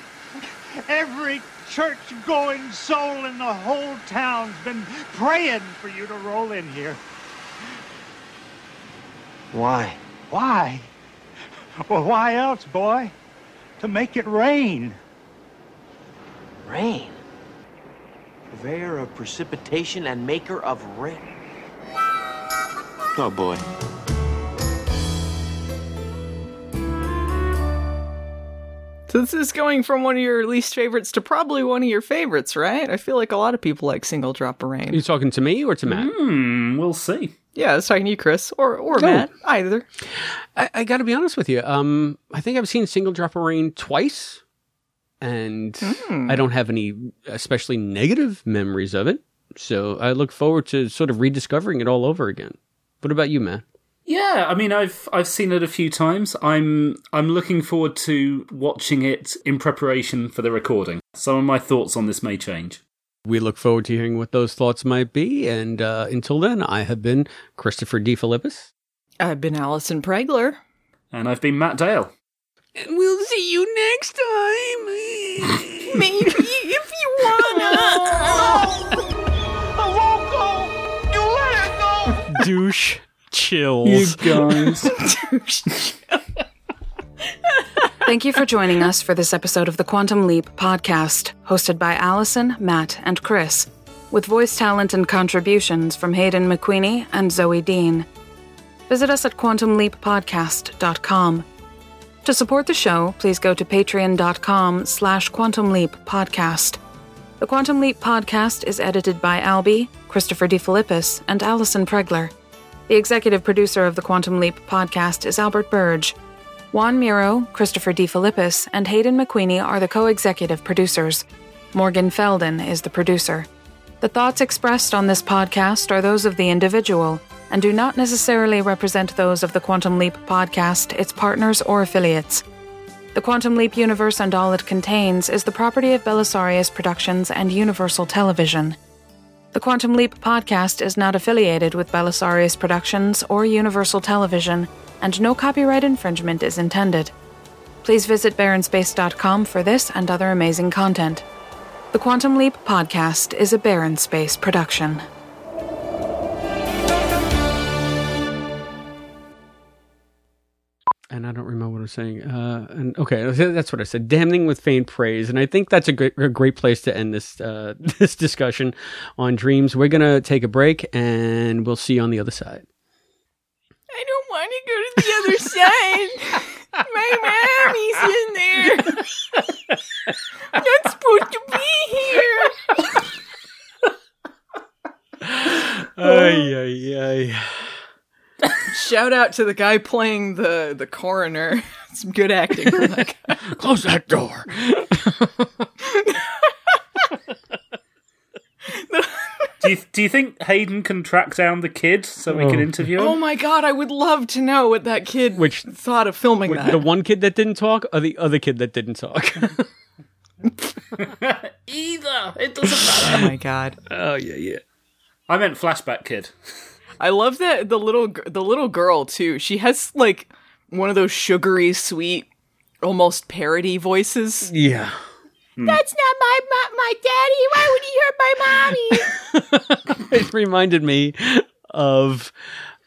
Speaker 4: Every church going soul in the whole town's been praying for you to roll in here.
Speaker 5: Why?
Speaker 4: Why? Well, why else, boy? To make it rain.
Speaker 5: Rain. Purveyor of precipitation and maker of rain. Oh boy.
Speaker 11: So this is going from one of your least favorites to probably one of your favorites, right? I feel like a lot of people like Single Drop of
Speaker 10: Are
Speaker 11: Rain.
Speaker 10: you talking to me or to Matt?
Speaker 12: Hmm, we'll see.
Speaker 11: Yeah, I was talking to you, Chris, or or
Speaker 10: No.
Speaker 11: Matt, either.
Speaker 10: I, I got to be honest with you. Um, I think I've seen Single Drop of Rain twice, and
Speaker 11: Hmm.
Speaker 10: I don't have any especially negative memories of it. So I look forward to sort of rediscovering it all over again. What about you, Matt?
Speaker 12: Yeah, I mean, I've I've seen it a few times. I'm I'm looking forward to watching it in preparation for the recording. Some of my thoughts on this may change.
Speaker 10: We look forward to hearing what those thoughts might be. And uh, until then, I have been Christopher DeFilippis.
Speaker 11: I've been Allison Pregler.
Speaker 12: And I've been Matt Dale.
Speaker 2: And we'll see you next time.
Speaker 11: Maybe
Speaker 10: Douche chills.
Speaker 12: guys.
Speaker 15: Thank you for joining us for this episode of the Quantum Leap podcast, hosted by Allison, Matt, and Chris, with voice talent and contributions from Hayden McQueenie and Zoe Dean. Visit us at quantumleappodcast.com. To support the show, please go to patreon.com slash quantumleap podcast. The Quantum Leap podcast is edited by Albie, Christopher DeFilippis, and Allison Pregler. The executive producer of the Quantum Leap podcast is Albert Burge. Juan Miro, Christopher DeFilippis, and Hayden McQueenie are the co executive producers. Morgan Felden is the producer. The thoughts expressed on this podcast are those of the individual and do not necessarily represent those of the Quantum Leap podcast, its partners, or affiliates. The Quantum Leap universe and all it contains is the property of Belisarius Productions and Universal Television. The Quantum Leap podcast is not affiliated with Belisarius Productions or Universal Television, and no copyright infringement is intended. Please visit Barrenspace.com for this and other amazing content. The Quantum Leap podcast is a Barren Space production.
Speaker 10: And I don't remember what I was saying. Uh, and okay, that's what I said. Damning with faint praise, and I think that's a great, a great place to end this uh, this discussion on dreams. We're gonna take a break, and we'll see you on the other side.
Speaker 11: I don't want to go to the other side. My mommy's in there. I'm not supposed to be here.
Speaker 10: Ay ay ay.
Speaker 11: Shout out to the guy playing the the coroner. Some good acting from that guy.
Speaker 10: Close that door.
Speaker 12: do you do you think Hayden can track down the kid so we can
Speaker 10: Oh.
Speaker 12: interview him?
Speaker 11: Oh my god, I would love to know what that kid
Speaker 10: Which-
Speaker 11: thought of filming that.
Speaker 10: The one kid that didn't talk, or the other kid that didn't talk?
Speaker 12: Either it doesn't matter.
Speaker 11: oh my god.
Speaker 10: oh yeah, yeah.
Speaker 12: I meant flashback kid.
Speaker 11: I love that the little the little girl too. She has like one of those sugary sweet almost parody voices.
Speaker 10: Yeah.
Speaker 11: That's not my my, my daddy. Why would he hurt my mommy?
Speaker 10: it reminded me of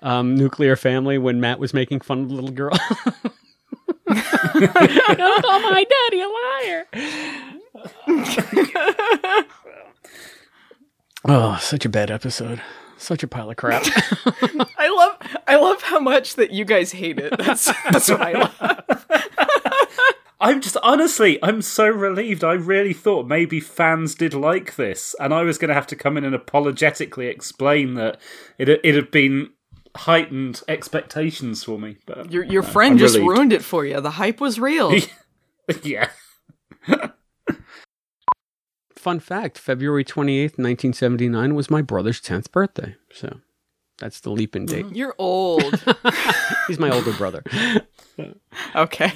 Speaker 10: um, Nuclear Family when Matt was making fun of the little girl. Don't call my daddy a liar. oh, such a bad episode. Such a pile of crap.
Speaker 11: I love I love how much that you guys hate it. That's that's what I love.
Speaker 12: I'm just honestly, I'm so relieved. I really thought maybe fans did like this, and I was going to have to come in and apologetically explain that it it had been heightened expectations for me. But
Speaker 11: Your your
Speaker 12: no,
Speaker 11: friend
Speaker 12: I'm
Speaker 11: just
Speaker 12: relieved.
Speaker 11: ruined it for you. The hype was real.
Speaker 12: yeah.
Speaker 10: Fun fact February 28th, 1979 was my brother's 10th birthday. So that's the leap-in date. Mm-hmm.
Speaker 11: You're old.
Speaker 10: He's my older brother.
Speaker 11: Okay.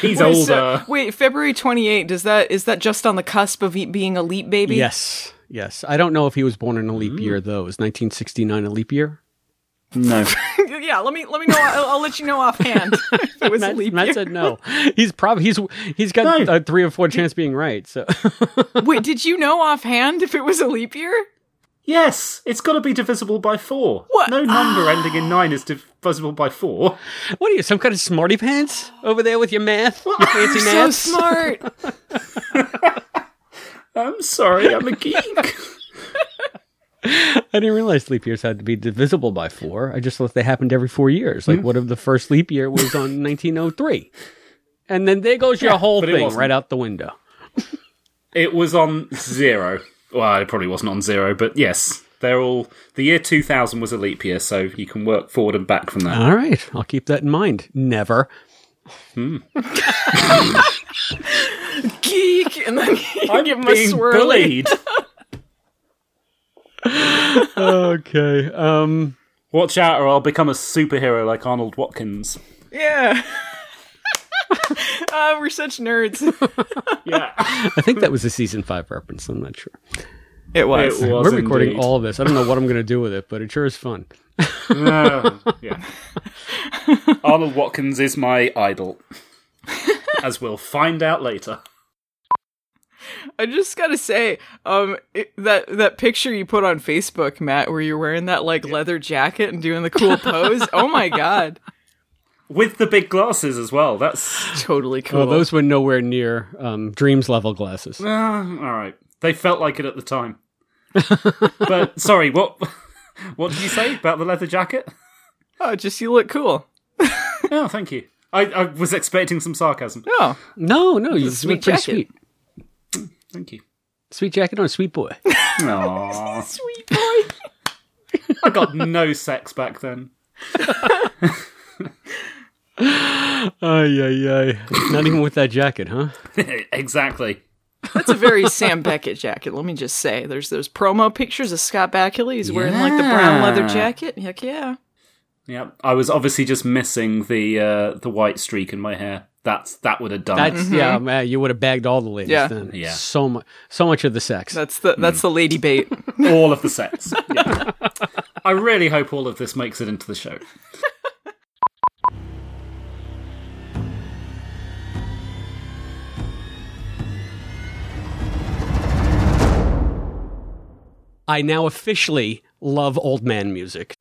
Speaker 12: He's
Speaker 11: Wait, so-
Speaker 12: older.
Speaker 11: wait, February 28th, does that is that just on the cusp of being a leap baby?
Speaker 10: Yes. Yes. I don't know if he was born in a leap mm. year, though. Is 1969 a leap year?
Speaker 12: No.
Speaker 11: yeah, let me let me know I'll, I'll let you know offhand if it was
Speaker 10: Matt,
Speaker 11: leap
Speaker 10: Matt said no. He's probably he's he's got a three or four chance being right. So
Speaker 11: Wait, did you know offhand if it was a leap year?
Speaker 12: Yes, it's got to be divisible by four.
Speaker 11: What?
Speaker 12: No number ending in nine is divisible by four.
Speaker 10: what are you, some kind of smarty pants over there with your math? Your fancy
Speaker 11: so
Speaker 10: math?
Speaker 11: smart.
Speaker 12: I'm sorry, I'm a geek.
Speaker 10: I didn't realize leap years had to be divisible by four. I just thought they happened every four years. Like, hmm. what if the first leap year was on 1903? And then there goes your
Speaker 12: Yeah,
Speaker 10: whole thing right out the window.
Speaker 12: It was on zero. Well, it probably wasn't on zero, but yes, they're all. The year 2000 was a leap year, so you can work forward and back from that.
Speaker 10: All right, I'll keep that in mind. Never. Hmm.
Speaker 11: Geek and then
Speaker 12: I'm
Speaker 11: give him a
Speaker 12: being
Speaker 11: swirly.
Speaker 12: bullied.
Speaker 10: okay. Um.
Speaker 12: Watch out, or I'll become a superhero like Arnold Watkins.
Speaker 11: Yeah. Ah, we're such nerds.
Speaker 12: Yeah,
Speaker 10: I think that was a season five reference. I'm not sure.
Speaker 11: It was.
Speaker 12: It was
Speaker 10: We're recording
Speaker 12: indeed.
Speaker 10: all of this. I don't know what I'm going to do with it, but it sure is fun.
Speaker 12: No, yeah. Arnold Watkins is my idol, as we'll find out later.
Speaker 11: I just gotta say, um, it, that that picture you put on Facebook, Matt, where you're wearing that like leather jacket and doing the cool pose. oh my god,
Speaker 12: With the big glasses as well. That's
Speaker 11: totally cool.
Speaker 10: Well, those were nowhere near um, Dreams level glasses.
Speaker 12: uh, all right. They felt like it at the time. but sorry, what? What did you say about the leather jacket?
Speaker 11: oh, just you look cool.
Speaker 12: Oh, thank you. I, I was expecting some sarcasm.
Speaker 11: Oh,
Speaker 10: No, no, you
Speaker 11: a
Speaker 10: look
Speaker 11: sweet
Speaker 10: pretty
Speaker 11: jacket.
Speaker 10: sweet.
Speaker 12: Thank you.
Speaker 10: Sweet jacket on a sweet boy.
Speaker 12: Aww.
Speaker 11: Sweet boy.
Speaker 12: I got no sex back then.
Speaker 10: Ay, ay, ay. Not even with that jacket, huh?
Speaker 12: exactly.
Speaker 11: That's a very Sam Beckett jacket. Let me just say, there's those promo pictures of Scott Bakula. He's wearing like the brown leather jacket. Heck yeah.
Speaker 12: Yeah, I was obviously just missing the uh, the white streak in my hair. That's that would have done
Speaker 10: That's
Speaker 12: it.
Speaker 10: yeah, mm-hmm. man. You would have bagged all the ladies
Speaker 11: Yeah.
Speaker 10: then.
Speaker 12: Yeah.
Speaker 10: So much, so much of the sex.
Speaker 11: That's the that's mm. the lady bait.
Speaker 12: all of the sets. Yeah. I really hope all of this makes it into the show.
Speaker 10: I now officially love old man music.